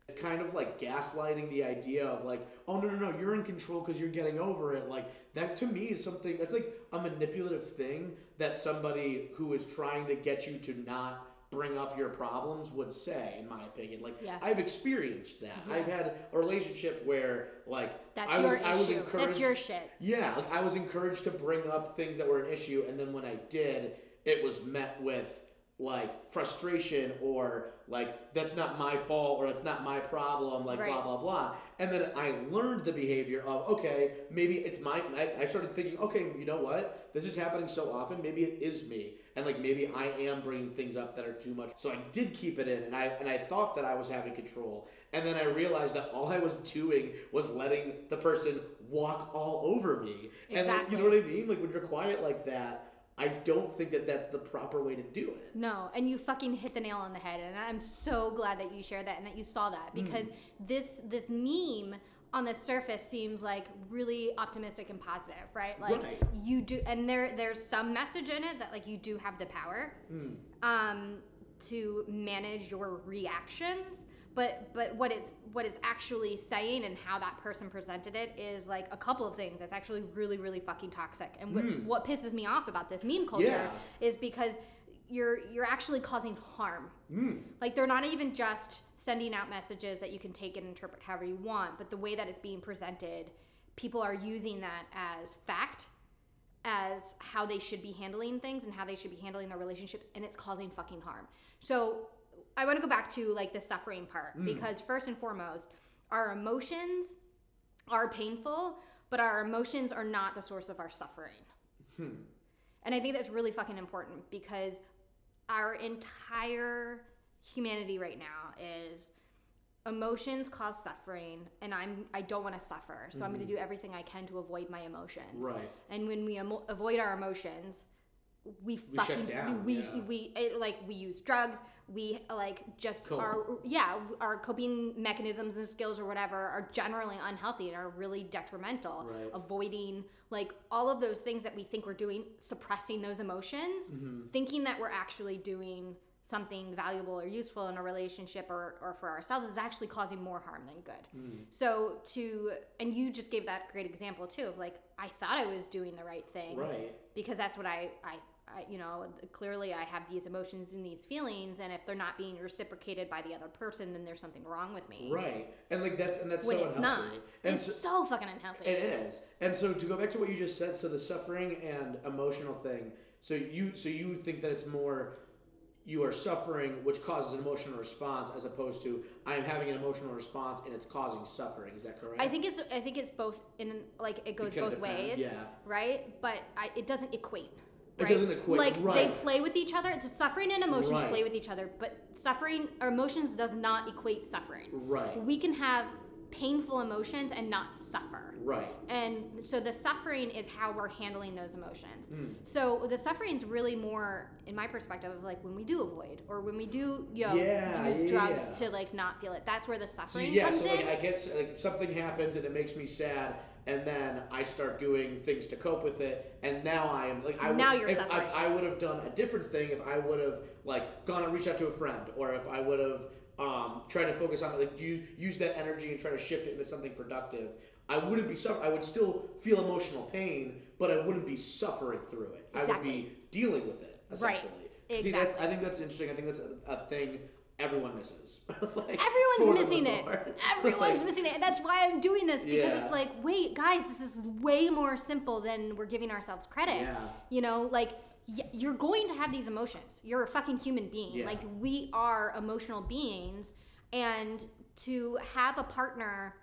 it's kind of like gaslighting the idea of like, oh no no no, you're in control because you're getting over it. Like that to me is something that's like a manipulative thing that somebody who is trying to get you to not bring up your problems would say, in my opinion. Like Yeah. I've experienced that. Yeah. I've had a relationship where like That's I your was I was encouraged That's your shit. yeah, like I was encouraged to bring up things that were an issue, and then when I did, it was met with like frustration or like that's not my fault or it's not my problem, like blah Right. blah blah. And then I learned the behavior of okay, maybe it's my. I, I started thinking, okay, you know what? This is happening so often. Maybe it is me, and like maybe I am bringing things up that are too much. So I did keep it in, and I and I thought that I was having control, and then I realized that all I was doing was letting the person walk all over me. Exactly. And like, you know what I mean? Like when you're quiet like that, I don't think that that's the proper way to do it. No, and you fucking hit the nail on the head, and I'm so glad that you shared that and that you saw that Hmm. because this this meme on the surface seems like really optimistic and positive, right? Like Right. you do, and there there's some message in it that like you do have the power Hmm. um, to manage your reactions. But but what it's what it's actually saying and how that person presented it is like a couple of things that's actually really really fucking toxic. And what, Mm. what pisses me off about this meme culture Yeah. is because you're you're actually causing harm. Mm. Like they're not even just sending out messages that you can take and interpret however you want, but the way that it's being presented, people are using that as fact, as how they should be handling things and how they should be handling their relationships, and it's causing fucking harm. So I want to go back to like the suffering part because first and foremost, our emotions are painful, but our emotions are not the source of our suffering. And I think that's really fucking important because our entire humanity right now is emotions cause suffering and I'm I don't want to suffer. So I'm going to mm-hmm. do everything I can to avoid my emotions. Right. And when we emo- avoid our emotions, we, We shut fucking down, we yeah. we it, like we use drugs, we like just Cope. our yeah, our coping mechanisms and skills or whatever are generally unhealthy and are really detrimental. Right. Avoiding like all of those things that we think we're doing, suppressing those emotions, Mm-hmm. thinking that we're actually doing something valuable or useful in a relationship or, or for ourselves is actually causing more harm than good. Mm. So to and you just gave that great example too of like I thought I was doing the right thing Right. because that's what I, I I you know clearly I have these emotions and these feelings and if they're not being reciprocated by the other person then there's something wrong with me. Right. And like that's and that's When so it's not. unhealthy. And It's so, so, fucking unhealthy. It is. And so to go back to what you just said, so the suffering and emotional thing. So you so you think that it's more you are suffering, which causes an emotional response, as opposed to I am having an emotional response and it's causing suffering. Is that correct? I think it's I think it's both in like it goes kinda both depends, ways, yeah. right? But I, it doesn't equate. It doesn't equate, Like they play with each other. The suffering and emotions Right. play with each other, but suffering or emotions does not equate suffering. Right. We can have painful emotions and not suffer. Right. And so the suffering is how we're handling those emotions. Mm. So the suffering is really more, in my perspective, of like when we do avoid or when we do, you know, Yeah, use yeah, drugs yeah. to like not feel it. That's where the So suffering yeah, comes so in. like I get like something happens and it makes me sad, and then I start doing things to cope with it, and now I am like I would- Now you're if suffering. I, I would have done a different thing if I would have like gone and reached out to a friend, or if I would have um, tried to focus on like use use that energy and try to shift it into something productive. I wouldn't be suffering. I would still feel emotional pain, but I wouldn't be suffering through it. I would be dealing with it Right. essentially. See, that's I think that's interesting. I think that's a, a thing everyone misses. Like, Everyone's missing it. Everyone's Like, missing it. And that's why I'm doing this because Yeah. it's like, wait, guys, this is way more simple than we're giving ourselves credit. Yeah. You know, like y- you're going to have these emotions. You're a fucking human being. Yeah. Like we are emotional beings and to have a partner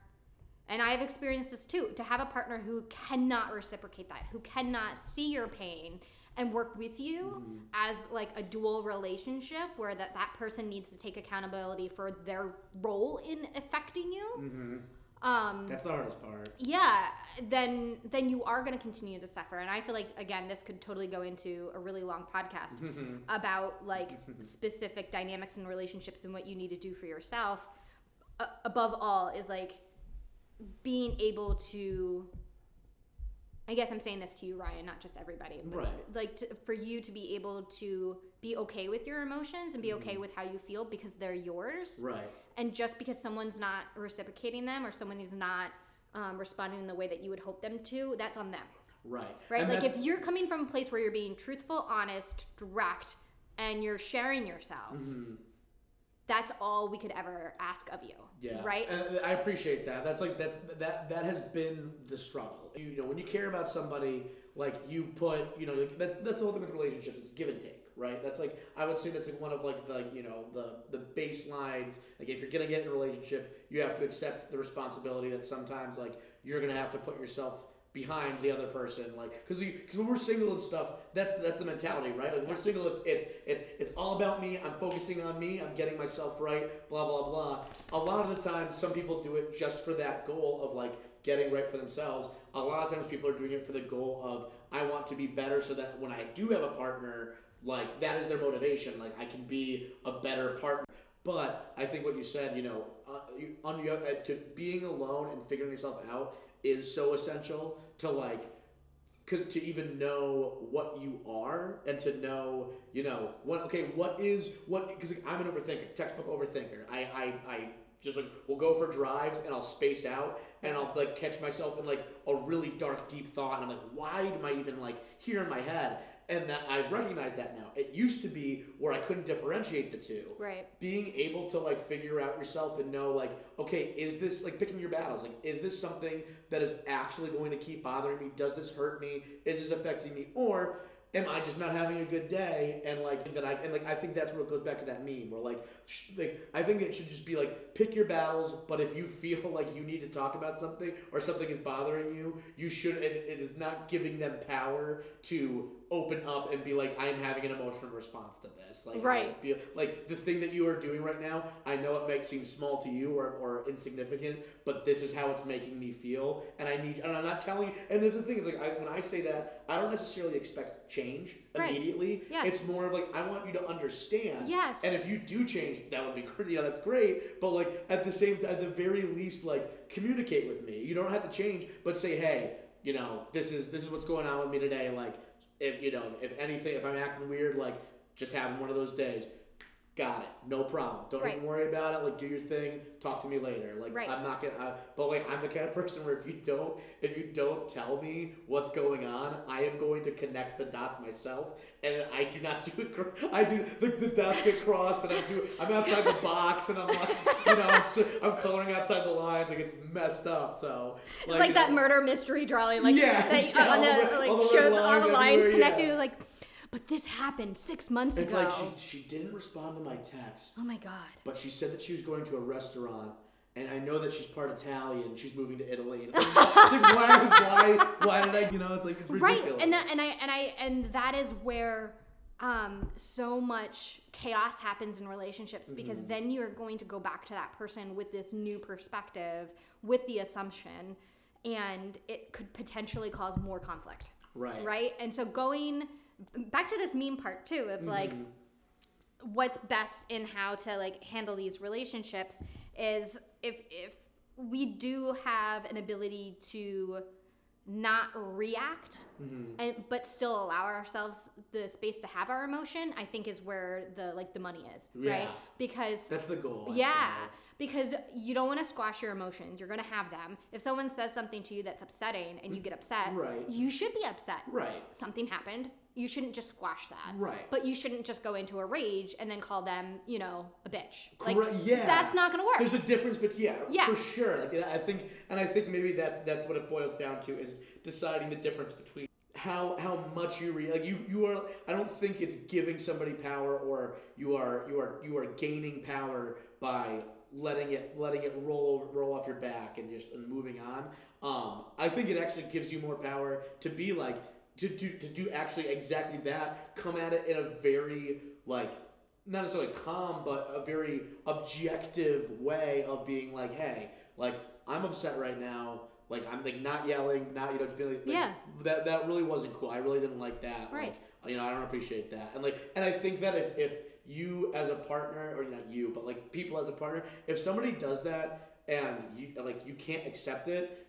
and I have experienced this too, to have a partner who cannot reciprocate that, who cannot see your pain and work with you Mm-hmm. as like a dual relationship where that that person needs to take accountability for their role in affecting you. mhm. Um That's the hardest part. yeah, then then you are going to continue to suffer. And I feel like again, this could totally go into a really long podcast Mm-hmm. about like specific dynamics and relationships and what you need to do for yourself. Uh, above all, is like being able to. I guess I'm saying this to you, Ryan, not just everybody. But Right. Like to, for you to be able to be okay with your emotions and be okay with how you feel because they're yours Right. and just because someone's not reciprocating them or someone is not um, responding in the way that you would hope them to, that's on them, Right. right? And like if you're coming from a place where you're being truthful, honest, direct, and you're sharing yourself, Mhm. That's all we could ever ask of you, Yeah. right? And I appreciate that. That's like that's that that has been the struggle. You know, when you care about somebody, like you put, you know, like that's that's the whole thing with relationships. It's give and take, right? That's like I would say that's like one of like the you know the the baselines. Like if you're gonna get in a relationship, you have to accept the responsibility that sometimes like you're gonna have to put yourself behind the other person like because because when we're single and stuff that's that's the mentality right? Like when we're single it's it's it's it's all about me i'm focusing on me i'm getting myself right blah blah blah. A lot of the times, some people do it just for that goal of like getting right for themselves. A lot of times people are doing it for the goal of i want to be better so that when i do have a partner like that is their motivation like i can be a better partner. But I think what you said, you know, uh, you, on the uh, to being alone and figuring yourself out is so essential to like, cause to even know what you are and to know, you know, what okay, what is what? Because I'm an overthinker, textbook overthinker. I I I just like we'll go for drives and I'll space out and I'll like catch myself in like a really dark, deep thought, and I'm like, why am I even like here in my head? And that I've recognized that now. It used to be where I couldn't differentiate the two. Right. being able to like figure out yourself and know like okay is this like picking your battles like is this something that is actually going to keep bothering me? Does this hurt me? Is this affecting me? Or am i just not having a good day? And like that i and like i think that's where it goes back to that meme where like sh- like i think it should just be like pick your battles but if you feel like you need to talk about something or something is bothering you you should it, it is not giving them power to open up and be like i'm having an emotional response to this like Right. feel like the thing that you are doing right now i know it might seem small to you or, or insignificant but this is how it's making me feel and i need and i'm not telling you and the thing is like I, when i say that i don't necessarily expect change Right. immediately Yeah. it's more of like i want you to understand Yes. and if you do change that would be great you know that's great but like at the same time at the very least like communicate with me you don't have to change but say hey you know this is this is what's going on with me today like if you know if anything if i'm acting weird like just having one of those days got it, no problem. Don't Right. even worry about it. Like, do your thing. Talk to me later. Like, Right. I'm not gonna. I, but like, I'm the kind of person where if you don't, if you don't tell me what's going on, I am going to connect the dots myself, and I do not do. I do the, the dots get crossed, and I do. I'm outside the box, and I'm like, you know, I'm, I'm coloring outside the lines. Like it's messed up. So It's like, that know, murder mystery drawing, like Yeah, that, yeah, on all the, the- like all the shows lines all the lines everywhere, connected. yeah. Like, but this happened six months It's ago. It's like she she didn't respond to my text. oh my god. But she said that she was going to a restaurant, and I know that she's part Italian. She's moving to Italy. And like, why, why, why did I? You know, it's like it's ridiculous. Right, and that, and I and I and that is where um, so much chaos happens in relationships because Mm-hmm. then you're going to go back to that person with this new perspective, with the assumption, and it could potentially cause more conflict. right, right? And so going back to this meme part too of like Mm-hmm. what's best in how to like handle these relationships is if if we do have an ability to not react Mm-hmm. and but still allow ourselves the space to have our emotion i think is where the like the money is right because That's the goal. Yeah, because you don't want to squash your emotions. You're going to have them. If someone says something to you that's upsetting and you get upset, Right. you should be upset. Right. Something happened. You shouldn't just squash that. Right. But you shouldn't just go into a rage and then call them, you know, a bitch. Like Correct, yeah. that's not going to work. There's a difference, but yeah, Yeah. for sure. Like I think, and I think maybe that's that's what it boils down to is deciding the difference between how how much you re like you you are. I don't think it's giving somebody power or you are you are you are gaining power by letting it letting it roll over, roll off your back and just and moving on. Um, I think it actually gives you more power to be like to do to do actually exactly that. Come at it in a very like not necessarily calm, but a very objective way of being like, hey, like I'm upset right now. Like I'm like not yelling, not you know, just being like, like, Yeah. that that really wasn't cool. I really didn't like that. Right. Like, you know, I don't appreciate that. And like, and I think that if if you as a partner, or not you, but like people as a partner, if somebody does that and you like you can't accept it.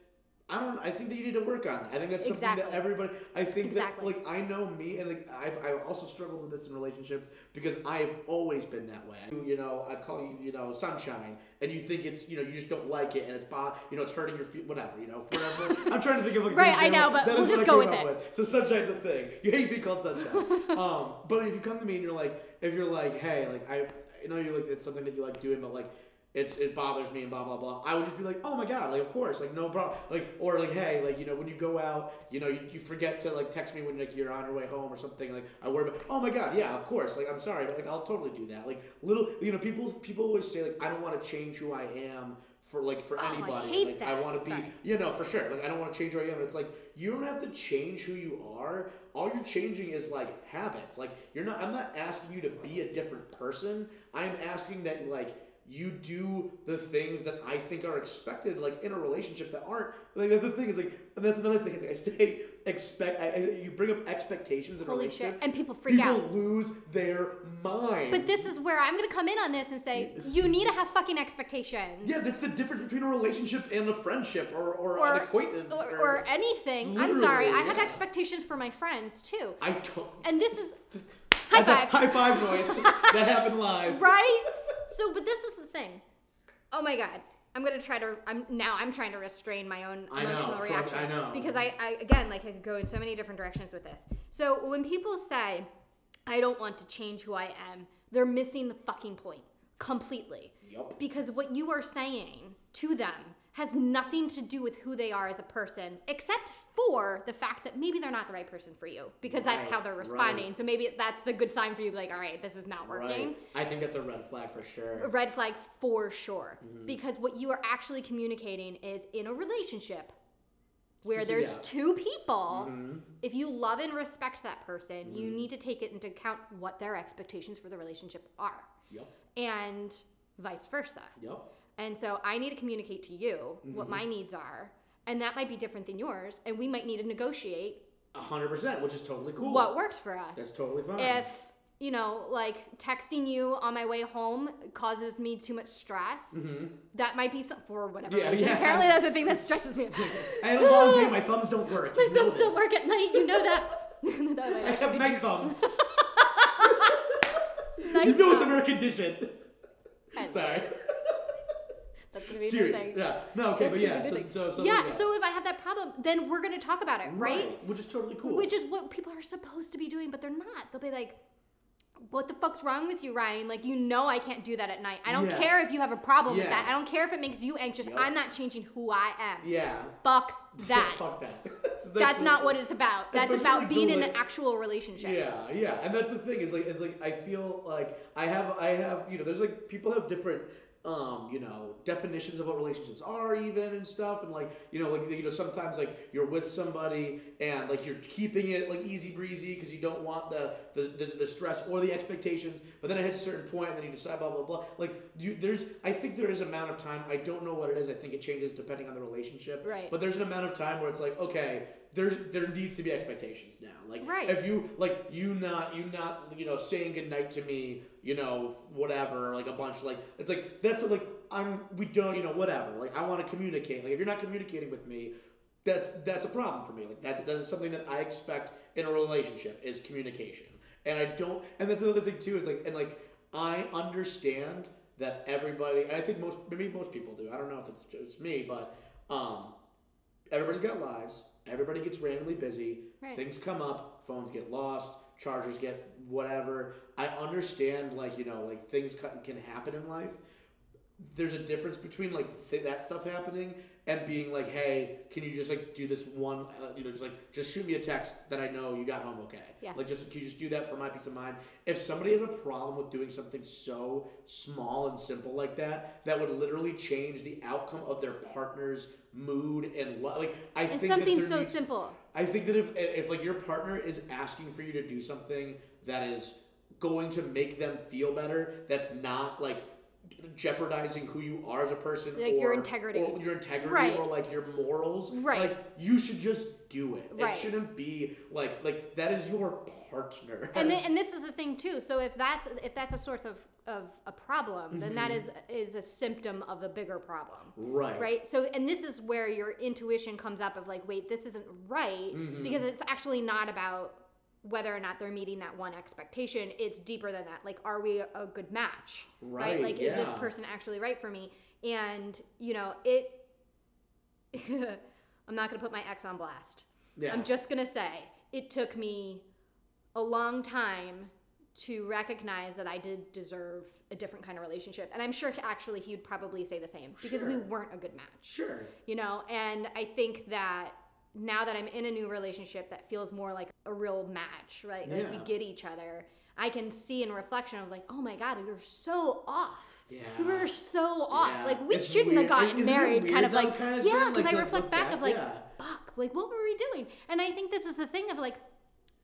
I don't. I think that you need to work on. It. I think that's something that everybody. I think Exactly. that like I know me, and like I've I've also struggled with this in relationships because I have always been that way. You know, I call you you know sunshine, and you think it's you know you just don't like it, and it's bo- you know it's hurting your feet, whatever. You know, whatever. I'm trying to think of like Right, I know, but we'll just go I came with So sunshine's a thing. You hate being called sunshine. um, but if you come to me and you're like, if you're like, hey, like I, I know you like it's something that you like doing, but like it's it bothers me and blah blah blah. I would just be like, oh my god, like of course, like no problem, like or like hey, like you know when you go out, you know you, you forget to like text me when like you're on your way home or something. Like I worry about, oh my god, yeah, of course, like I'm sorry, but like I'll totally do that. Like little, you know, people people always say like I don't want to change who I am for like for Oh, I anybody. hate like I want to be, Sorry. you know, for sure. Like I don't want to change who I am. It's like you don't have to change who you are. All you're changing is like habits. Like you're not. I'm not asking you to be a different person. I'm asking that you like you do the things that I think are expected, like in a relationship that aren't. Like that's the thing. Is like, and that's another thing. Like, I say expect. I, I, you bring up expectations in a Holy relationship. shit. And people freak people out. People lose their mind. But this is where I'm going to come in on this and say you need to have fucking expectations. Yeah, that's the difference between a relationship and a friendship or, or, Or- an acquaintance. Or, or anything. I'm sorry. I have yeah. expectations for my friends too. I don't. And this is Just, High five. high five noise. that happened live. right? So, but this is the thing. Oh my god. I'm gonna try to. I'm now. I'm trying to restrain my own I know, emotional trust- reaction. I know. because I, I again, like I could go in so many different directions with this. So when people say, "I don't want to change who I am," they're missing the fucking point completely. Yup. Because what you are saying to them has nothing to do with who they are as a person, except for the fact that maybe they're not the right person for you, because that's how they're right. responding. So maybe that's the good sign for you. Like, all right, this is not working Right. I think that's a red flag for sure. red flag for sure Mm-hmm. because what you are actually communicating is in a relationship where there's yeah. two people Mhm. if you love and respect that person you Mm-hmm. need to take it into account what their expectations for the relationship are Yep. and vice versa Yep. and so i need to communicate to you what Mm-hmm. my needs are and that might be different than yours and we might need to negotiate hundred percent, which is totally cool. what works for us That's totally fine. if you know like texting you on my way home causes me too much stress that might be some for whatever Mm-hmm. Yeah, reason yeah. apparently that's the thing that stresses me I had a long day. My thumbs don't work. my You thumbs don't work at night you know that That I have night thumbs. night. you know it's a rare condition. Sorry. That's gonna be Serious. Yeah. No. Okay. That's but yeah. So, so, so yeah. So if I have that problem, then we're gonna talk about it, right? Which is totally cool. Which is what people are supposed to be doing, but they're not. They'll be like, "What the fuck's wrong with you, Ryan? Like, you know, I can't do that at night. I don't Yeah. care if you have a problem with that. I don't care if it makes you anxious. Yep. I'm not changing who I am. yeah. Fuck that. Fuck that. That's not what it's about. That's Especially, about like, being the, in an actual relationship. Yeah, yeah, and that's the thing is like it's like I feel like I have I have you know there's like people have different um you know definitions of what relationships are even and stuff and like you know like you know sometimes like you're with somebody and like you're keeping it like easy breezy because you don't want the the, the the stress or the expectations but then it hits a certain point and then you decide blah blah blah like you there's I think there is an amount of time I don't know what it is I think it changes depending on the relationship Right. but there's an amount of time where it's like okay there there needs to be expectations now. Like Right. if you like you not you not you know saying goodnight to me you know whatever like a bunch like it's like that's like i'm we don't you know whatever. Like i want to communicate. Like if you're not communicating with me that's that's a problem for me. Like that that is something that i expect in a relationship is communication. And i don't and that's another thing too is like and like i understand that everybody and i think most maybe most people do. I don't know if it's just me but um everybody's got lives everybody gets randomly busy Right. things come up phones get lost chargers get whatever i understand like you know like things can happen in life there's a difference between like th- that stuff happening and being like hey can you just like do this one uh, you know just like just shoot me a text that i know you got home okay Yeah. like just can you just do that for my peace of mind if somebody has a problem with doing something so small and simple like that that would literally change the outcome of their partner's mood and lo- like i And think something so needs- simple. I think that if if like your partner is asking for you to do something that is going to make them feel better, that's not like jeopardizing who you are as a person, Like or, your integrity. or your integrity, Right. or like your morals. Right. Like you should just do it. Right. It shouldn't be like like that is your partner. and and this is the thing too. So if that's if that's a source of of a problem, then that is is a symptom of a bigger problem. right. Right. So and this is where your intuition comes up of like, wait, this isn't right Mm-hmm. because it's actually not about whether or not they're meeting that one expectation. It's deeper than that. Like, are we a good match? Right, Like, is this person actually right for me? And you know, it. I'm not gonna put my ex on blast. Yeah. I'm just gonna say it took me a long time to recognize that I did deserve a different kind of relationship, and I'm sure actually he would probably say the same because we weren't a good match, Sure. you know. And I think that now that I'm in a new relationship that feels more like a real match, right? Like we get each other. I can see in reflection of like, oh my god, we were so off. Yeah. We Yeah. were so off. Yeah. Like we It's shouldn't weird. have gotten Isn't married. kind of like, kinda yeah, because Like, I reflect back, back, of like, yeah. fuck, like what were we doing? And I think this is the thing of like,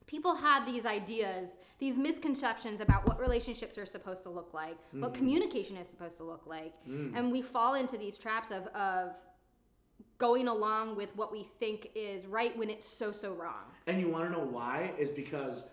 people have these ideas, these misconceptions about what relationships are supposed to look like, what Mm-hmm. communication is supposed to look like, Mm. and we fall into these traps of of going along with what we think is right when it's so so wrong. And you want to know why? Is because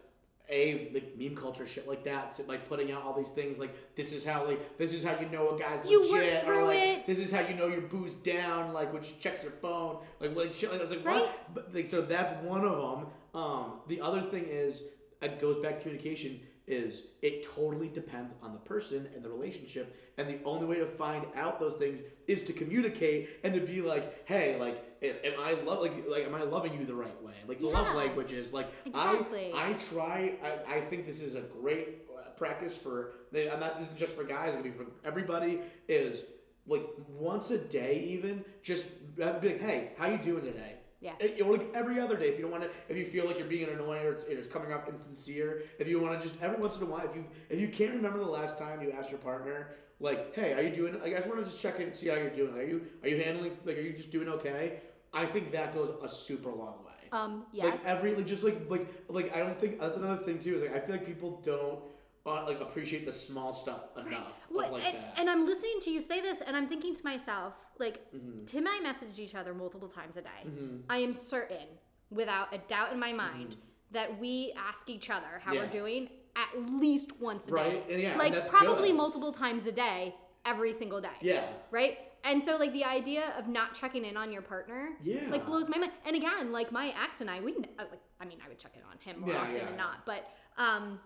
a like meme culture shit like that, so, like putting out all these things like this is how like this is how you know a guy's You legit, or like it. this is how you know you're boozed down, like when she checks her phone, like like shit like that's like what? But like so that's one of them. Um, the other thing is it goes back to communication. Is it totally depends on the person and the relationship, and the only way to find out those things is to communicate and to be like, hey, like, am I love like like am I loving you the right way? Like the love Yeah. language is like Exactly. I I try. I, I think this is a great uh, practice for. I'm not. This is just for guys. It's gonna be for everybody. Is like once a day, even just be like, hey, how you doing today? Yeah. Or like every other day, if you don't want to, if you feel like you're being annoying or it's, it's coming off insincere, if you want to just every once in a while, if you if you can't remember the last time you asked your partner, like, hey, are you doing? Like, I just want to just check in and see how you're doing. Are you are you handling? Like, are you just doing okay? I think that goes a super long way. Um, yes. Like every like just like like like I don't think that's another thing too. Is like I feel like people don't uh, like appreciate the small stuff enough. Well, like and, that. and I'm listening to you say this, and I'm thinking to myself, like, Mm-hmm. Tim and I messaged each other multiple times a day. I am certain, without a doubt in my mind, that we ask each other how we're Mm-hmm. Doing at least once a Right, day. yeah, like probably good. multiple times a day, every single day. yeah. Right? And so, like, the idea of not checking in on your partner, Yeah. like, blows my mind. And again, like, my ex and I, we, uh, like, I mean, I would check in on him more Yeah, often yeah. than not, but, um,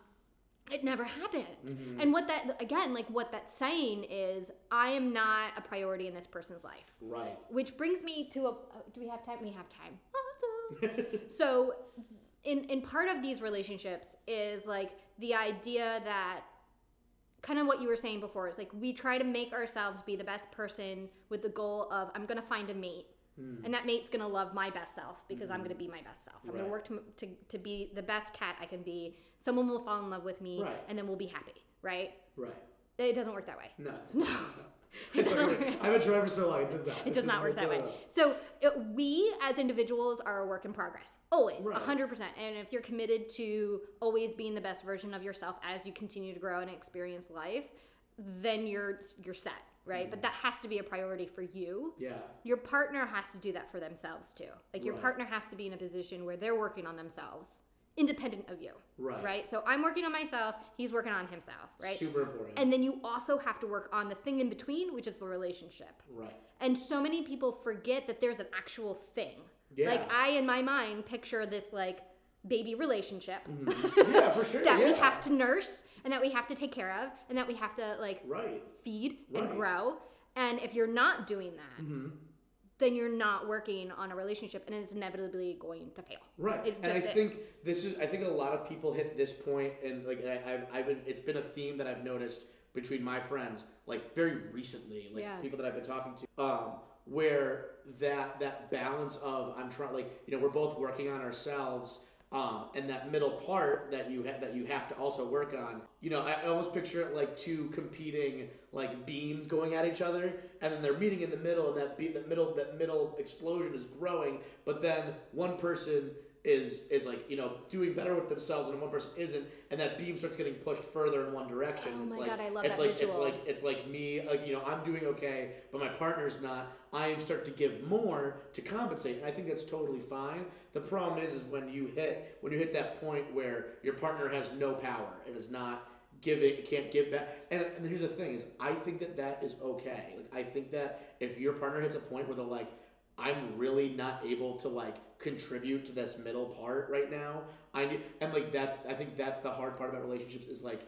It never happened. Mhm. And what that again, like what that's saying is, I am not a priority in this person's life. Right. Which brings me to a. uh, Do we have time? We have time. Awesome. so, in in part of these relationships is like the idea that kind of what you were saying before is like we try to make ourselves be the best person with the goal of I'm gonna find a mate. Mm. And that mate's gonna love my best self because I'm gonna be my best self. I'm gonna work to, to, to be the best cat I can be. Someone will fall in love with me, Right. and then we'll be happy, right? Right. It doesn't work that way. No. No. It doesn't work. I've been trying for so long. It does not. It does not work that way. So it, we as individuals are a work in progress, always, a Right. hundred percent. And if you're committed to always being the best version of yourself as you continue to grow and experience life, then you're you're set, right? Mm-hmm. But that has to be a priority for you. Yeah. Your partner has to do that for themselves too. Like your Right. partner has to be in a position where they're working on themselves, independent of you, Right. right? So I'm working on myself. He's working on himself, right? Super important. And then you also have to work on the thing in between, which is the relationship. right. And so many people forget that there's an actual thing. Yeah. Like I in my mind picture this like baby relationship Mhm. yeah, for sure. that we have to nurse and that we have to take care of and that we have to like Right. feed Right. and grow. And if you're not doing that, hmm then you're not working on a relationship and it's inevitably going to fail. Right. It and I just think is. this is. I think a lot of people hit this point, and like I, I've, I've been. It's been a theme that I've noticed between my friends, like very recently, like Yeah. people that I've been talking to, um, where that that balance of I'm trying, like you know, we're both working on ourselves. Um, and that middle part that you ha- that you have to also work on, you know, I almost picture it like two competing like beams going at each other, and then they're meeting in the middle, and that be- that middle that middle explosion is growing, but then one person is is like you know doing better with themselves and one person isn't and that beam starts getting pushed further in one direction. Oh it's my like God, I love it's that like visual. it's like it's like me like you know i'm doing okay but my partner's not. I start to give more to compensate and i think that's totally fine. The problem is is when you hit when you hit that point where your partner has no power and is not giving can't give back and, and here's the thing is i think that that is okay. Like i think that if your partner hits a point where they're like i'm really not able to like contribute to this middle part right now i and like that's i think that's the hard part about relationships is like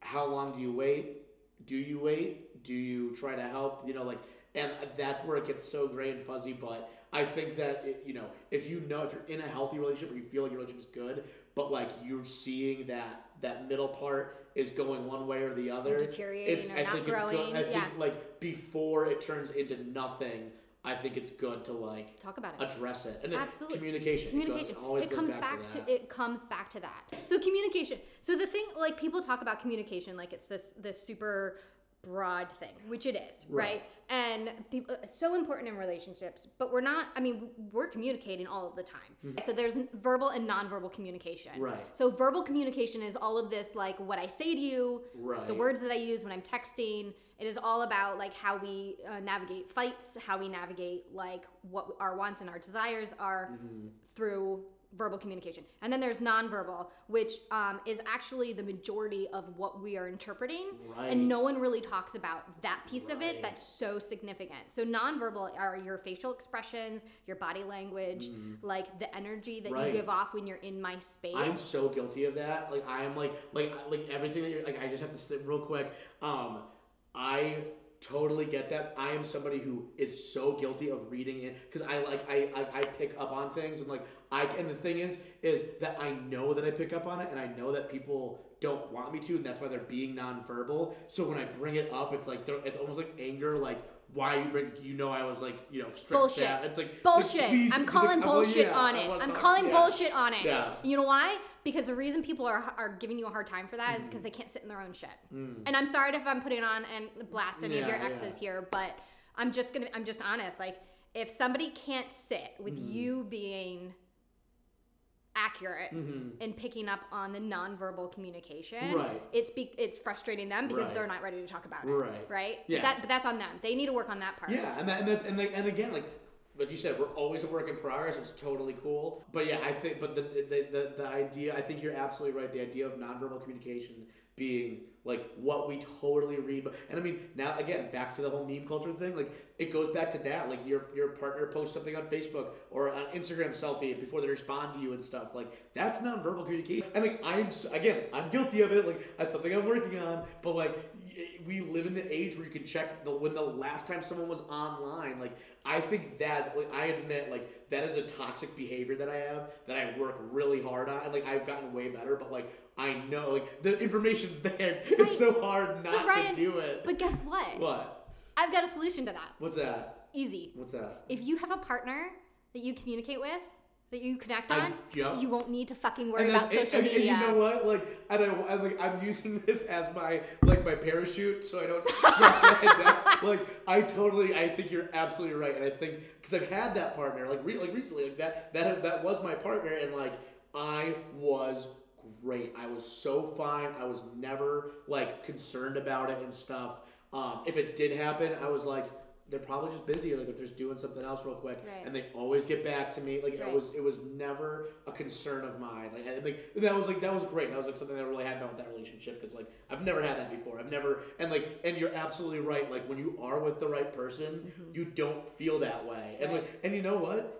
how long do you wait? Do you wait? Do you try to help? You know like and that's where it gets so gray and fuzzy but i think that it, you know if you know if you're in a healthy relationship or you feel like your relationship is good but like you're seeing that that middle part is going one way or the other deteriorating it's or i not think growing, it's i think yeah. like before it turns into nothing i think it's good to like Talk about it. address it. And then Absolutely. communication. It goes- communication. it always it comes back, back, to, to, it comes back to that. So communication. So the thing like people talk about communication like it's this this super broad thing which it is right, Right. and people so important in relationships but we're not i mean we're communicating all of the time so there's verbal and nonverbal communication Mm-hmm. Right. so verbal communication is all of this like what i say to you right the words that I use when I'm texting. It is all about like how we uh, navigate fights, how we navigate like what our wants and our desires are Mm-hmm. through verbal communication. And then there's nonverbal, which um, is actually the majority of what we are interpreting. Right. And no one really talks about that piece of it that's so significant. So nonverbal are your facial expressions, your body language, like the energy that Mm-hmm. Right. you give off when you're in my space. I'm so guilty of that. Like I am like like like everything that you're like. I just have to sit real quick. Um, I totally get that. I am somebody who is so guilty of reading it because I like I, I I pick up on things and like I and the thing is is that I know that I pick up on it and I know that people don't want me to and that's why they're being nonverbal. So when I bring it up, it's like it's almost like anger. Like why you bring you know I was like you know stressed Bullshit. out. It's like Bullshit. please- I'm calling like, well, bullshit yeah, on it. I'm calling yeah. bullshit on it. Yeah. You know why? Because the reason people are, are giving you a hard time for that is because they can't sit in their own shit. And I'm sorry if I'm putting on and blast any of Mm. Your exes yeah. here, but I'm just gonna I'm just honest. Like if somebody can't sit with Mm. you being accurate Mhm. in picking up on the nonverbal communication, Right. it's be, it's frustrating them because Right. they're not ready to talk about it. Right. Right? Yeah. But, that, but that's on them. They need to work on that part. Yeah, and that, and that's and like and again like like you said, we're always a work in progress. It's totally cool. But yeah, I think, but the the, the, the idea, I think you're absolutely right. The idea of nonverbal communication being like what we totally read. And I mean now again back to the whole meme culture thing. Like it goes back to that. Like your your partner posts something on Facebook or an Instagram selfie before they respond to you and stuff. Like that's nonverbal communication. And like I'm again I'm guilty of it. Like that's something I'm working on. But like we live in the age where you can check the when the last time someone was online. Like I think that's like I admit like that is a toxic behavior that I have that I work really hard on. And like I've gotten way better. But like I know like the information's there. Right. It's so hard So, not Ryan, to do it. But guess what? What? I've got a solution to that. What's that? Easy. What's that? If you have a partner that you communicate with, that you connect I- on, yeah. you won't need to fucking worry And, then, about and, social and, and media. you know what? Like, and I, I'm like, I'm using this as my like my parachute, so I don't. like, I totally, I think you're absolutely right, and I think because I've had that partner, like, re, like recently, like that, that, that was my partner, and like, I was great. I was so fine. I was never like concerned about it and stuff. Um, if it did happen, I was like, they're probably just busy, like they're just doing something else real quick, Right. and they always get back to me. Like it was, it was never a concern of mine. Like, like that was like that was great. That was like something that really had about that relationship because like I've never had that before. I've never and like and you're absolutely right. Like when you are with the right person, you don't feel that way. And Right. like and you know what?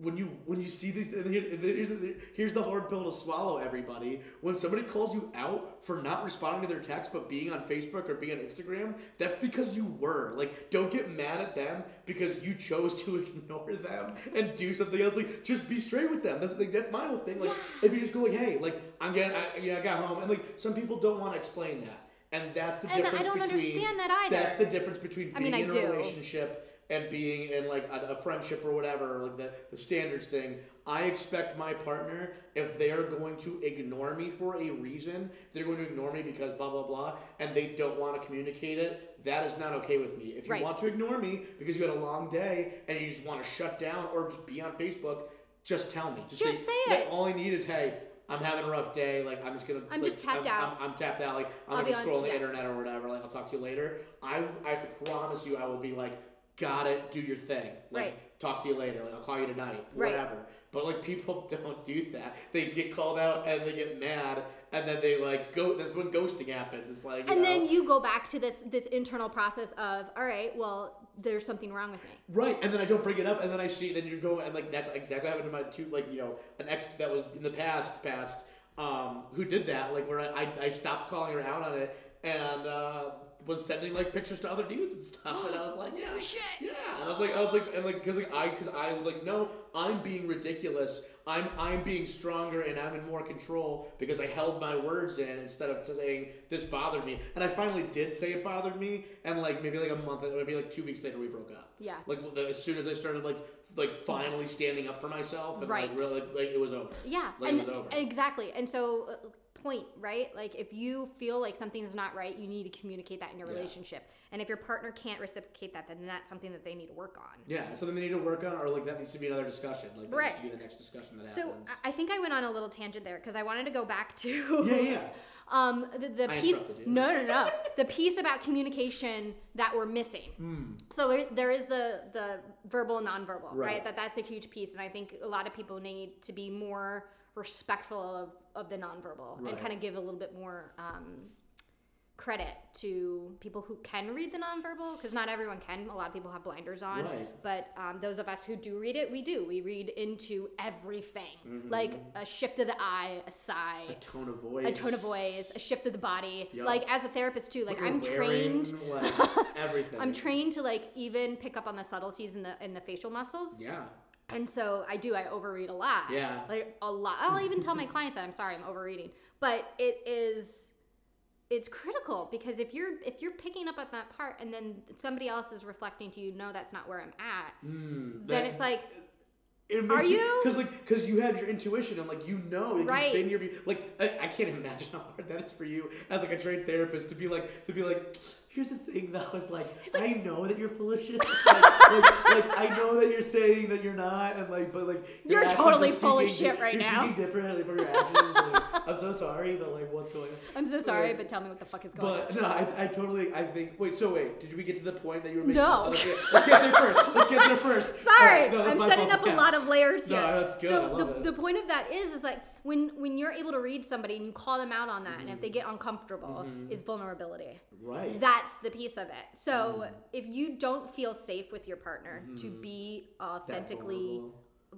When you when you see these, and here- here's the, here's the hard pill to swallow. Everybody, when somebody calls you out for not responding to their text but being on Facebook or being on Instagram, that's because you were. Like, don't get mad at them because you chose to ignore them and do something else. Like, just be straight with them. That's like that's my whole thing. Like, if you just go like, hey, like I'm getting, I, yeah, I got home, and like some people don't want to explain that, and that's the And I difference. don't between, understand that either. That's the difference between I being mean, I in a do. relationship and being in like a, a friendship or whatever, like the, the standards thing. I expect my partner, if they are going to ignore me for a reason, if they're going to ignore me because blah blah blah, and they don't want to communicate it, that is not okay with me. If you Right. want to ignore me because you had a long day and you just want to shut down or just be on Facebook, just tell me. Just, Just say like, it. all I need is hey. I'm having a rough day. Like I'm just gonna. I'm like, just tapped I'm, out. I'm, I'm tapped out. Like I'm I'll gonna scroll on the yeah. internet or whatever. Like I'll talk to you later. I I promise you, I will be like, got it. Do your thing. Like Right. talk to you later. Like I'll call you tonight. Right. Whatever. But like people don't do that. They get called out and they get mad and then they like go. That's when ghosting happens. It's like and know, then you go back to this this internal process of, all right, well, there's something wrong with me. Right, and then I don't bring it up, and then I see, then you go, and like that's exactly what happened to my two, like you know, an ex that was in the past, past, um, who did that, like where I, I stopped calling her out on it, and uh, was sending like pictures to other dudes and stuff, and I was like, yeah, shit. yeah, and I was like, I was like, and like, cause like I, cause I was like, no, I'm being ridiculous. I'm, I'm being stronger and I'm in more control because I held my words in instead of saying this bothered me. And I finally did say it bothered me, and like maybe like a month, maybe like two weeks later, we broke up. Yeah. Like the, as soon as I started like like finally standing up for myself and Right. like really like it was over. Yeah, Like, and it was over. exactly. And so, uh, point right. Like if you feel like something is not right, you need to communicate that in your Yeah. relationship. And if your partner can't reciprocate that, then that's something that they need to work on. Yeah, something they need to work on, or like that needs to be another discussion. Like that Right. needs to be the next discussion that So happens. I- I think I went on a little tangent there because I wanted to go back to yeah, yeah. um the, the I piece no no no the piece about communication that we're missing Hmm. so there- there is the the verbal and nonverbal right. Right. that that's a huge piece and i think a lot of people need to be more respectful of of the nonverbal and kind of give a little bit more um credit to people who can read the nonverbal because not everyone can a lot of people have blinders on Right. but um, those of us who do read it we do we read into everything Mm-hmm. like a shift of the eye a sigh A tone of voice. a tone of voice, a shift of the body. Yup. Like as a therapist too, like I'm wearing, trained. Like everything. I'm trained to like even pick up on the subtleties in the in the facial muscles, Yeah. And so I do. I overread a lot. Yeah. like a lot. I'll even tell my clients that I'm sorry, I'm overreading, but it is. It's critical because if you're if you're picking up at that part and then somebody else is reflecting to you, no, that's not where I'm at. Mm, Then it's like, It Are you? Because like, because you have your intuition and like you know, like, Right. You've been your like. I, I can't imagine how hard that is for you as like a trained therapist to be like to be like. Here's the thing, though, is like, I know that you're full of shit. like, like, like, I know that you're saying that you're not, and like, but like your You're totally full of shit right you're now. Speaking differently from your actions. like, I'm so sorry, but like, what's going on? I'm so sorry, Like, but tell me what the fuck is going But on. no, I, I totally, I think. Wait, so wait, did we get to the point that you were making? No. Let's, get, let's get there first. Let's get there first. Sorry, Alright, no, I'm setting fault. up a lot of layers here. No, that's good, So I love the, the point of that is, is like when when you're able to read somebody and you call them out on that, and if Mm-hmm. they get uncomfortable, is vulnerability. Right. That's the piece of it. So Mm. if you don't feel safe with your partner to be Mm-hmm. That authentically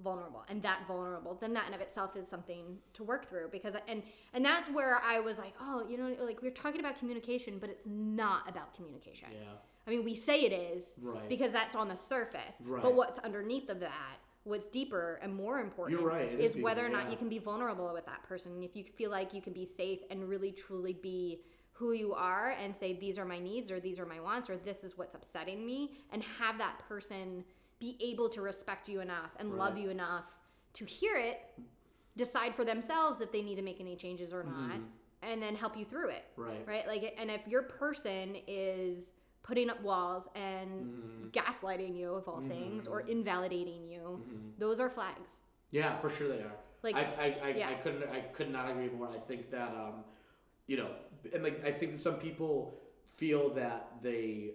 vulnerable. and that vulnerable then that in of itself is something to work through because and and that's where i was like oh you know like we're talking about communication but it's not about communication Yeah. i mean we say it is Right. because that's on the surface Right. but what's underneath of that what's deeper and more important right, is is whether or not yeah. you can be vulnerable with that person if you feel like you can be safe and really truly be who you are and say these are my needs or these are my wants or this is what's upsetting me and have that person be able to respect you enough and love you enough to hear it decide for themselves if they need to make any changes or not and then help you through it Mm-hmm. Right. right like and if your person is putting up walls and Mm-hmm. gaslighting you of all things or invalidating you those are flags Yeah, for sure they are. Like, Like I, I, I, yeah. I couldn't, I could not agree more. I think that, um, you know, and like I think some people feel that they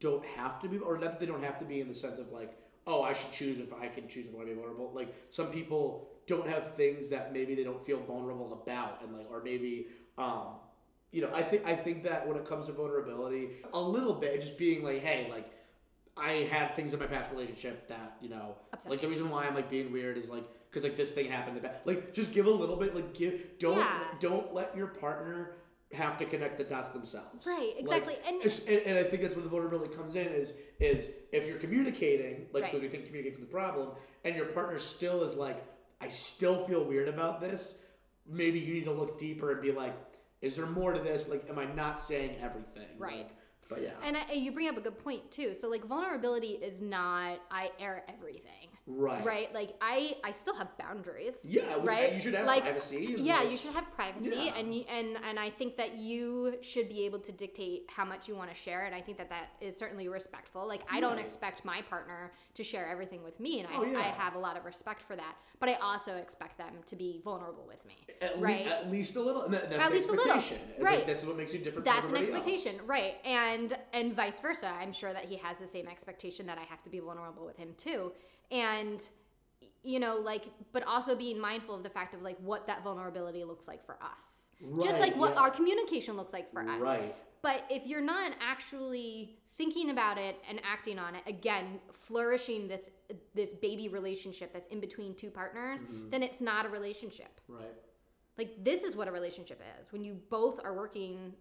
don't have to be, or not that they don't have to be in the sense of like, oh, I should choose if I can choose if I want to be vulnerable. Like some people don't have things that maybe they don't feel vulnerable about, and like, or maybe, um, you know, I think I think that when it comes to vulnerability, a little bit, just being like, hey, like. I had things in my past relationship that you know, Upset like the reason why I'm like being weird is like because like this thing happened. in the past. Like just give a little bit. Like give don't Yeah. don't let your partner have to connect the dots themselves. Right, Like, exactly. And- it's- and, and I think that's where the vulnerability comes in is is if you're communicating like Right. because we think communication is the problem and your partner still is like I still feel weird about this. Maybe you need to look deeper and be like, is there more to this? Like, am I not saying everything? Right. Like, but yeah. and I, you bring up a good point too so like vulnerability is not i air everything right. right like i i still have boundaries Yeah. right You should have like privacy. yeah like- you should have privacy Yeah. and you, and and i think that you should be able to dictate how much you want to share and i think that that is certainly respectful like i don't Right. expect my partner to share everything with me and I, Oh, yeah. I have a lot of respect for that but i also expect them to be vulnerable with me At, right le- at least a little. That, that's At least a little. Right. Like, that's what makes you different. that's an expectation Else. right and and vice versa i'm sure that he has the same expectation that i have to be vulnerable with him too and you know like but also being mindful of the fact of like what that vulnerability looks like for us just like what yeah. our communication looks like for us Right. but if you're not actually thinking about it and acting on it again flourishing this this baby relationship that's in between two partners Mm-hmm. then it's not a relationship Right. like this is what a relationship is when you both are working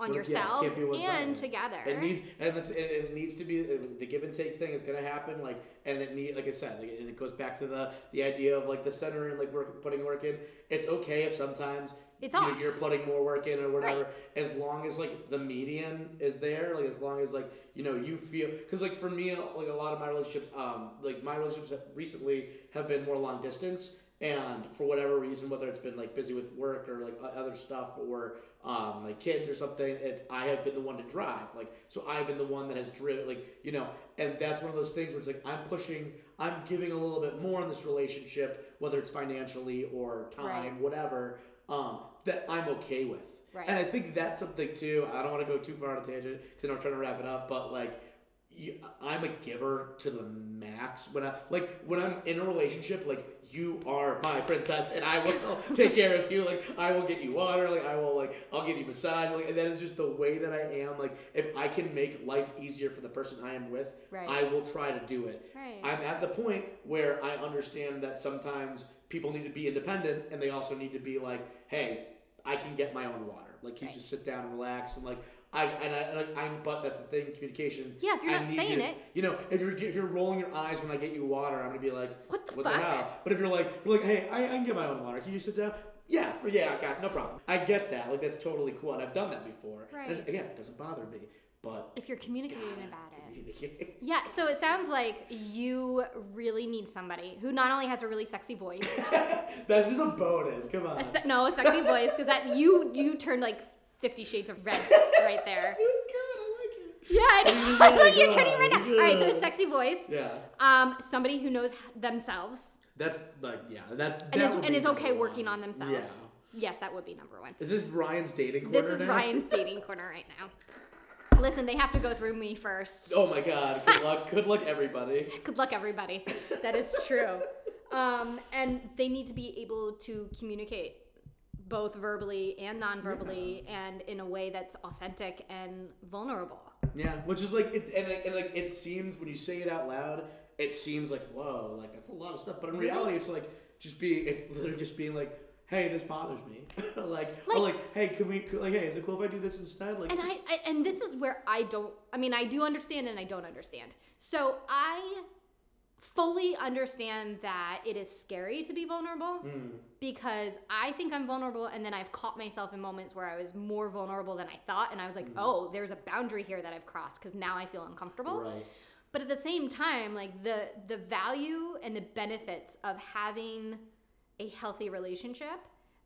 on yeah, it yourselves one-sided. and together It needs and it's, it, it needs to be the give and take thing is gonna happen like and it need like I said like, and it goes back to the the idea of like the center and like work putting work in. It's okay if sometimes It's off. you're putting more work in or whatever Right. as long as like the median is there like as long as like you know you feel because like for me like a lot of my relationships um like my relationships have recently have been more long distance and for whatever reason whether it's been like busy with work or like other stuff or um like kids or something it, i have been the one to drive like so i've been the one that has driven like you know and that's one of those things where it's like i'm pushing i'm giving a little bit more in this relationship whether it's financially or time Right. whatever um that i'm okay with Right. and I think that's something too. I don't want to go too far on a tangent because I know I'm trying to wrap it up, but like, you, I'm a giver to the max. When I like when I'm in a relationship, like you are my princess, and I will take care of you. Like I will get you water. Like I will like I'll give you massage. Like and that is just the way that I am. Like if I can make life easier for the person I am with, Right. I will try to do it. Right. I'm at the point where I understand that sometimes people need to be independent and they also need to be like, hey, I can get my own water. Like you Right. just sit down and relax and like I and I and I, I'm but that's the thing, communication. Yeah, if you're I not saying you- it. you know, if you're if you're rolling your eyes when I get you water, I'm gonna be like, What the what fuck? the hell? But if you're like, you're like, hey, I, I can get my own water. Can you sit down? Yeah, yeah, I got no problem. I get that. Like that's totally cool, and I've done that before. And Right. again, it doesn't bother me, but if you're communicating about it yeah so it sounds like you really need somebody who not only has a really sexy voice That's just a bonus. Come on. a se- no a sexy voice because that you you turned like 50 shades of red right there It was good. I like it. Yeah, I And know. you're I know like, you're turning "Oh, right now. All right, so a sexy voice. Yeah. Um, somebody who knows themselves That's like yeah. That's and that is, and is okay number working on themselves. Yeah. Yes, that would be number one. Is this Ryan's dating corner? This is now? Ryan's dating corner right now. Listen, they have to go through me first. Oh my god. Good luck. Good luck, everybody. Good luck, everybody. That is true. Um, and they need to be able to communicate both verbally and non-verbally and in a way that's authentic and vulnerable. Yeah, which is like it, and, like- and like it seems when you say it out loud, it seems like whoa, like that's a lot of stuff. But in mm-hmm. reality, it's like just being, it's literally just being like, hey, this bothers me. like, or Like- like, hey, can we, like, hey, is it cool if I do this instead? Like, And I, I and this is where I don't I mean I do understand and I don't understand. So I fully understand that it is scary to be vulnerable mm, because I think I'm vulnerable and then I've caught myself in moments where I was more vulnerable than I thought and I was like, "Oh, there's a boundary here that I've crossed cuz now I feel uncomfortable." right. But at the same time, like the the value and the benefits of having a healthy relationship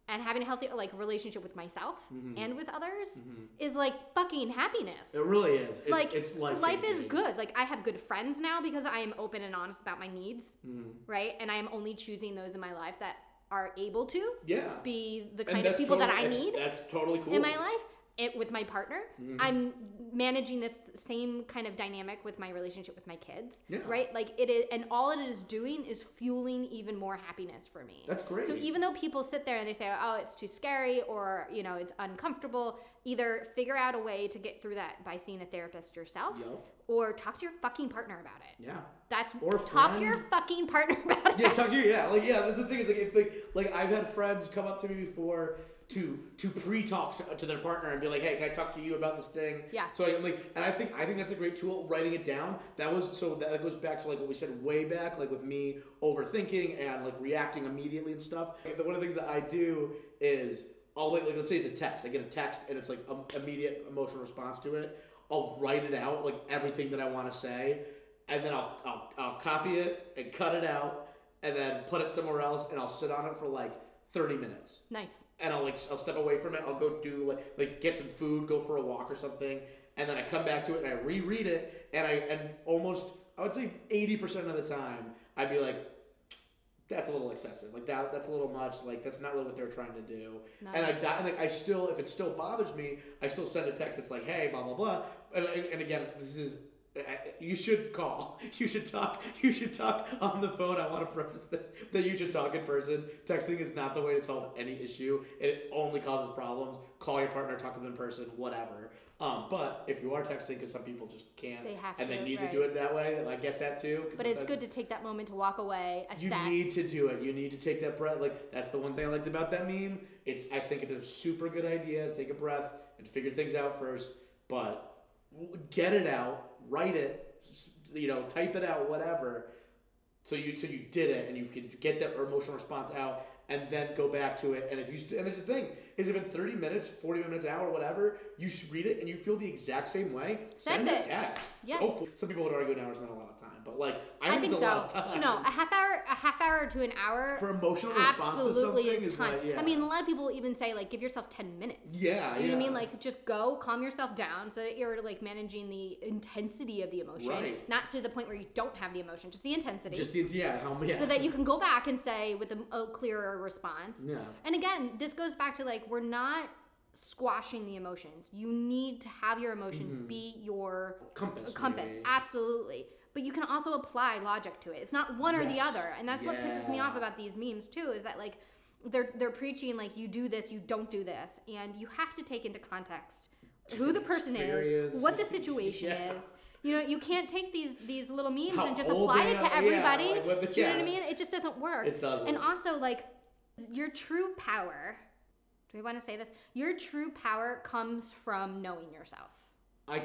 and having a healthy like relationship with myself and with others is like fucking happiness. It really is. It's, like it's life. life is good. Like I have good friends now because I am open and honest about my needs, Mm-hmm. right? And I am only choosing those in my life that are able to Yeah. be the kind of people that I need That's totally cool. in my life it, with my partner Mm-hmm. i'm managing this same kind of dynamic with my relationship with my kids Yeah. right like it is and all it is doing is fueling even more happiness for me That's great. so even though people sit there and they say oh it's too scary or you know it's uncomfortable either figure out a way to get through that by seeing a therapist yourself Yup. or talk to your fucking partner about it Yeah. that's Or talk to your fucking partner about it Yeah, talk to you. Yeah, like yeah. That's the thing is like if like like I've had friends come up to me before to to pre-talk to, to their partner and be like, hey, can I talk to you about this thing? Yeah. So I'm like, and I think I think that's a great tool. Writing it down. That was so that goes back to like what we said way back, like with me overthinking and like reacting immediately and stuff. One of the things that I do is I'll like, like let's say it's a text. I get a text and it's like um, immediate emotional response to it. I'll write it out like everything that I want to say, and then I'll, I'll I'll copy it and cut it out, and then put it somewhere else, and I'll sit on it for like thirty minutes, nice and I'll like I'll step away from it. I'll go do like like get some food, go for a walk or something, and then I come back to it and I reread it, and I and almost I would say eighty percent of the time I'd be like. That's a little excessive. Like that. That's a little much. Like that's not really what they're trying to do. And I and like I still, if it still bothers me, I still send a text. that's like, hey, blah blah blah. And, and again, this is you should call. You should talk. You should talk on the phone. I want to preface this that you should talk in person. Texting is not the way to solve any issue. It only causes problems. Call your partner, talk to them in person, whatever. Um, but if you are texting, because some people just can't, They have and they need right. to do it that way, and I get that too. but it's good to take that moment to walk away assess you need to do it. You need to take that breath. Like that's the one thing I liked about that meme. It's I think it's a super good idea to take a breath and figure things out first. But get it out, write it, you know, type it out, whatever. So you so you did it and you can get that emotional response out and then go back to it. And if you and it's the thing is if in 30 minutes, 40 minutes, hour, whatever, you read it and you feel the exact same way, send, Send a it. text. Yeah. Go for- Some people would argue an hour is not a lot of time, but like I, I think, it's a so. lot of time. No, a half hour, a half hour to an hour for emotional response absolutely is time. like, yeah. I mean, a lot of people even say like give yourself ten minutes. yeah, Do you know what I mean? Like just go, calm yourself down, so that you're like managing the intensity of the emotion, Right. not to the point where you don't have the emotion, just the intensity, just the yeah, how yeah. so that you can go back and say with a, a clearer response. yeah. And again, this goes back to like we're not squashing the emotions. You need to have your emotions mm-hmm. be your compass. compass. maybe. absolutely. But you can also apply logic to it. It's not one or the other. And that's what pisses me off about these memes too is that like they're they're preaching like you do this you don't do this. And you have to take into context who the person is what the situation Yeah. is. You know you can't take these these little memes How and just apply it to are, yeah, everybody. like the- do you know what i mean? It just doesn't work. It doesn't. and also like your true power do we want to say this your true power comes from knowing yourself I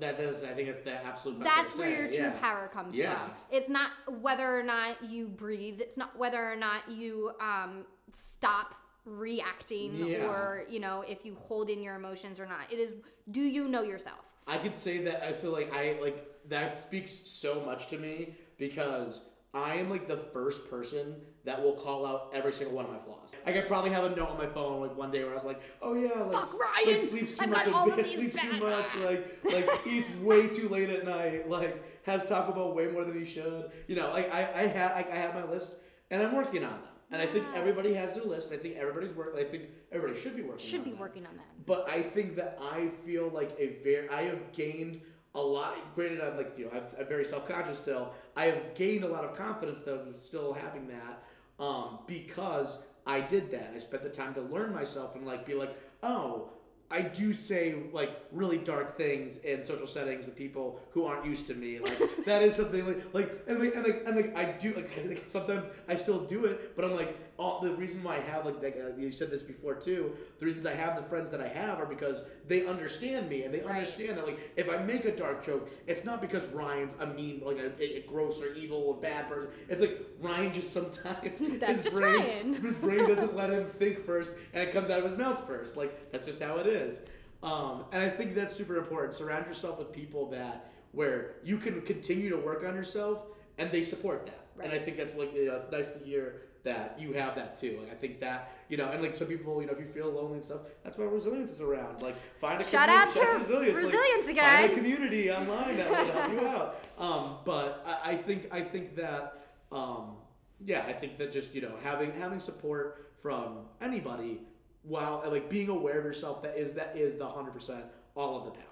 that is I think it's the absolute. best that's where your true yeah. power comes Yeah. from. It's not whether or not you breathe. It's not whether or not you um, stop reacting Yeah. or you know if you hold in your emotions or not. It is do you know yourself? I could say that. I so like I like that speaks so much to me because I am like the first person that will call out every single one of my flaws. I could probably have a note on my phone like one day where I was like, "Oh yeah, like, Fuck Ryan! like sleeps too I've much, got all of like, sleeps too much, like like eats way too late at night, like has Taco Bell way more than he should." You know, like I I have I, I have my list and I'm working on them. And I think everybody has their list. I think everybody's work. I think everybody should be working. Should on be working on that. But I think that I feel like a very, I have gained a lot. Granted, I'm like you know, I'm, I'm very self conscious still. I have gained a lot of confidence though, still having that, um, because I did that. I spent the time to learn myself and like be like, oh. I do say like really dark things in social settings with people who aren't used to me. Like that is something like like and like and like, and like I do like, like sometimes I still do it, but I'm like all the reason why I have like, like uh, you said this before too. The reasons I have the friends that I have are because they understand me and they Right. understand that like if I make a dark joke, it's not because Ryan's a mean like a, a, gross or evil or bad person. It's like Ryan just sometimes his brain Ryan. his brain doesn't let him think first and it comes out of his mouth first. Like that's just how it is. Um, and I think that's super important. Surround yourself with people that where you can continue to work on yourself and they support that. And I think that's like you know, it's nice to hear that you have that too. Like I think that you know, and like some people, you know, if you feel lonely and stuff, that's why resilience is around. Like find a Shout community- out to resilience, like, Resilience Find a community online that will help you out. Um, but I, I think I think that um, yeah, I think that just you know having having support from anybody while like being aware of yourself that is that is the hundred percent all of the power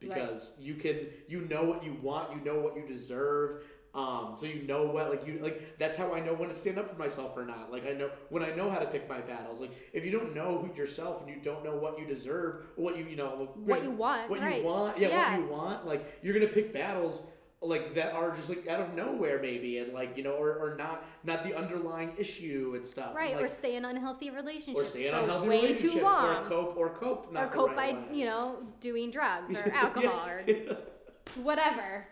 because you can you know what you want you know what you deserve um, so you know what like you like that's how I know when to stand up for myself or not like I know when I know how to pick my battles like if you don't know who yourself and you don't know what you deserve or what you you know What you want, what right. you want yeah, Yeah. what you want like you're gonna pick battles like that are just like out of nowhere maybe and like you know or, or not not the underlying issue and stuff Right, like, or stay in unhealthy relationships or stay in unhealthy way relationships too long. or cope or cope not or cope right by way. you know doing drugs or alcohol Yeah. or whatever.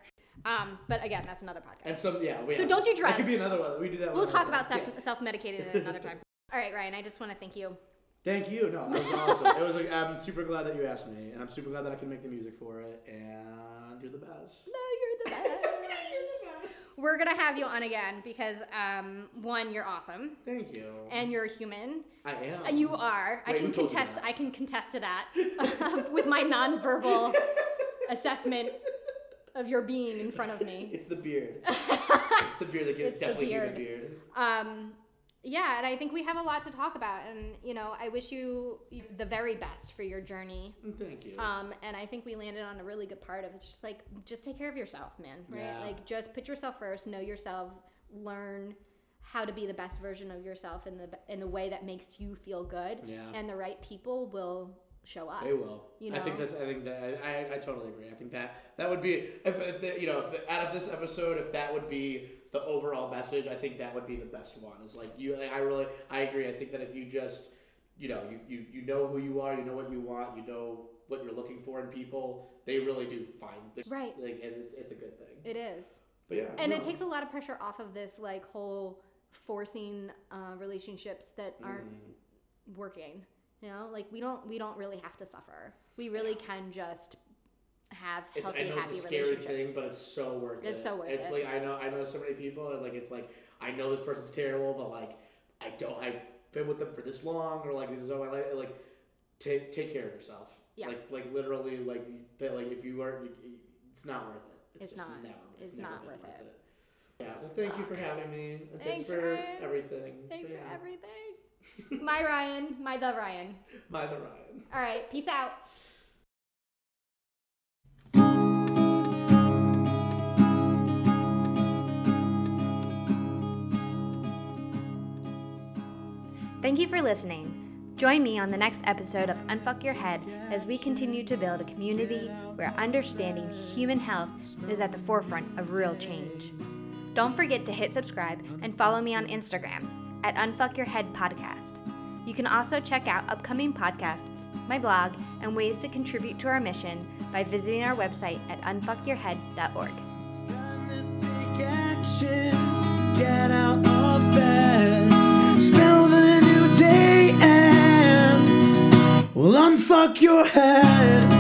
Um, but again, that's another podcast. and some yeah we So don't do that could be another one we do that We'll talk about self Yeah. self medicated at another time. All right, Ryan. I just want to thank you. thank you no that was awesome it was like I'm super glad that you asked me and I'm super glad that I can make the music for it and you're the best No, you're the best. We're gonna have you on again because um, one, you're awesome thank you and you're a human. I am And you are. I can who told you contest. I can contest to that with my nonverbal assessment of your being in front of me. it's the beard it's the beard that gives It's the definitely beard. human beard Um, yeah, and I think we have a lot to talk about, and you know, I wish you the very best for your journey. thank you Um, and I think we landed on a really good part of it. Just like, just take care of yourself, man. Right? Yeah. Like, just put yourself first. Know yourself. Learn how to be the best version of yourself in the in the way that makes you feel good. Yeah. And the right people will show up. They will. You I think that's. I think that. I, I, I totally agree. I think that that would be if, if the, you know if the, out of this episode if that would be the overall message I think that would be the best one. Is like you. I really. I agree. I think that if you just you know you, you you know who you are, you know what you want, you know what you're looking for in people. They really do find Right. Like and it's it's a good thing. It is. But yeah. and no. it takes a lot of pressure off of this like whole forcing uh, relationships that aren't Mm. working you know like we don't we don't really have to suffer we really can just have It's, I healthy know it's a scary thing, but it's so worth It's it. so worth it's it. like I know I know so many people, and like it's like I know this person's terrible, but like I don't I've been with them for this long, or like this is all my life. Like take take care of yourself. Yeah. Like like literally like that. Like if you are, it's not worth it. It's, It's just not. Never, It's never not been worth it. Yeah. Well, thank you for having me. Thanks, Thanks, for everything. thanks Yeah. for everything my ryan my the ryan My the Ryan. all right peace out Thank you for listening. Join me on the next episode of Unfuck Your Head as we continue to build a community where understanding human health is at the forefront of real change. Don't forget to hit subscribe and follow me on Instagram at Unfuck Your Head Podcast. You can also check out upcoming podcasts, my blog, and ways to contribute to our mission by visiting our website at unfuckyourhead.org. It's time to take action. Get out of bed. Spell the new day and well, unfuck your head.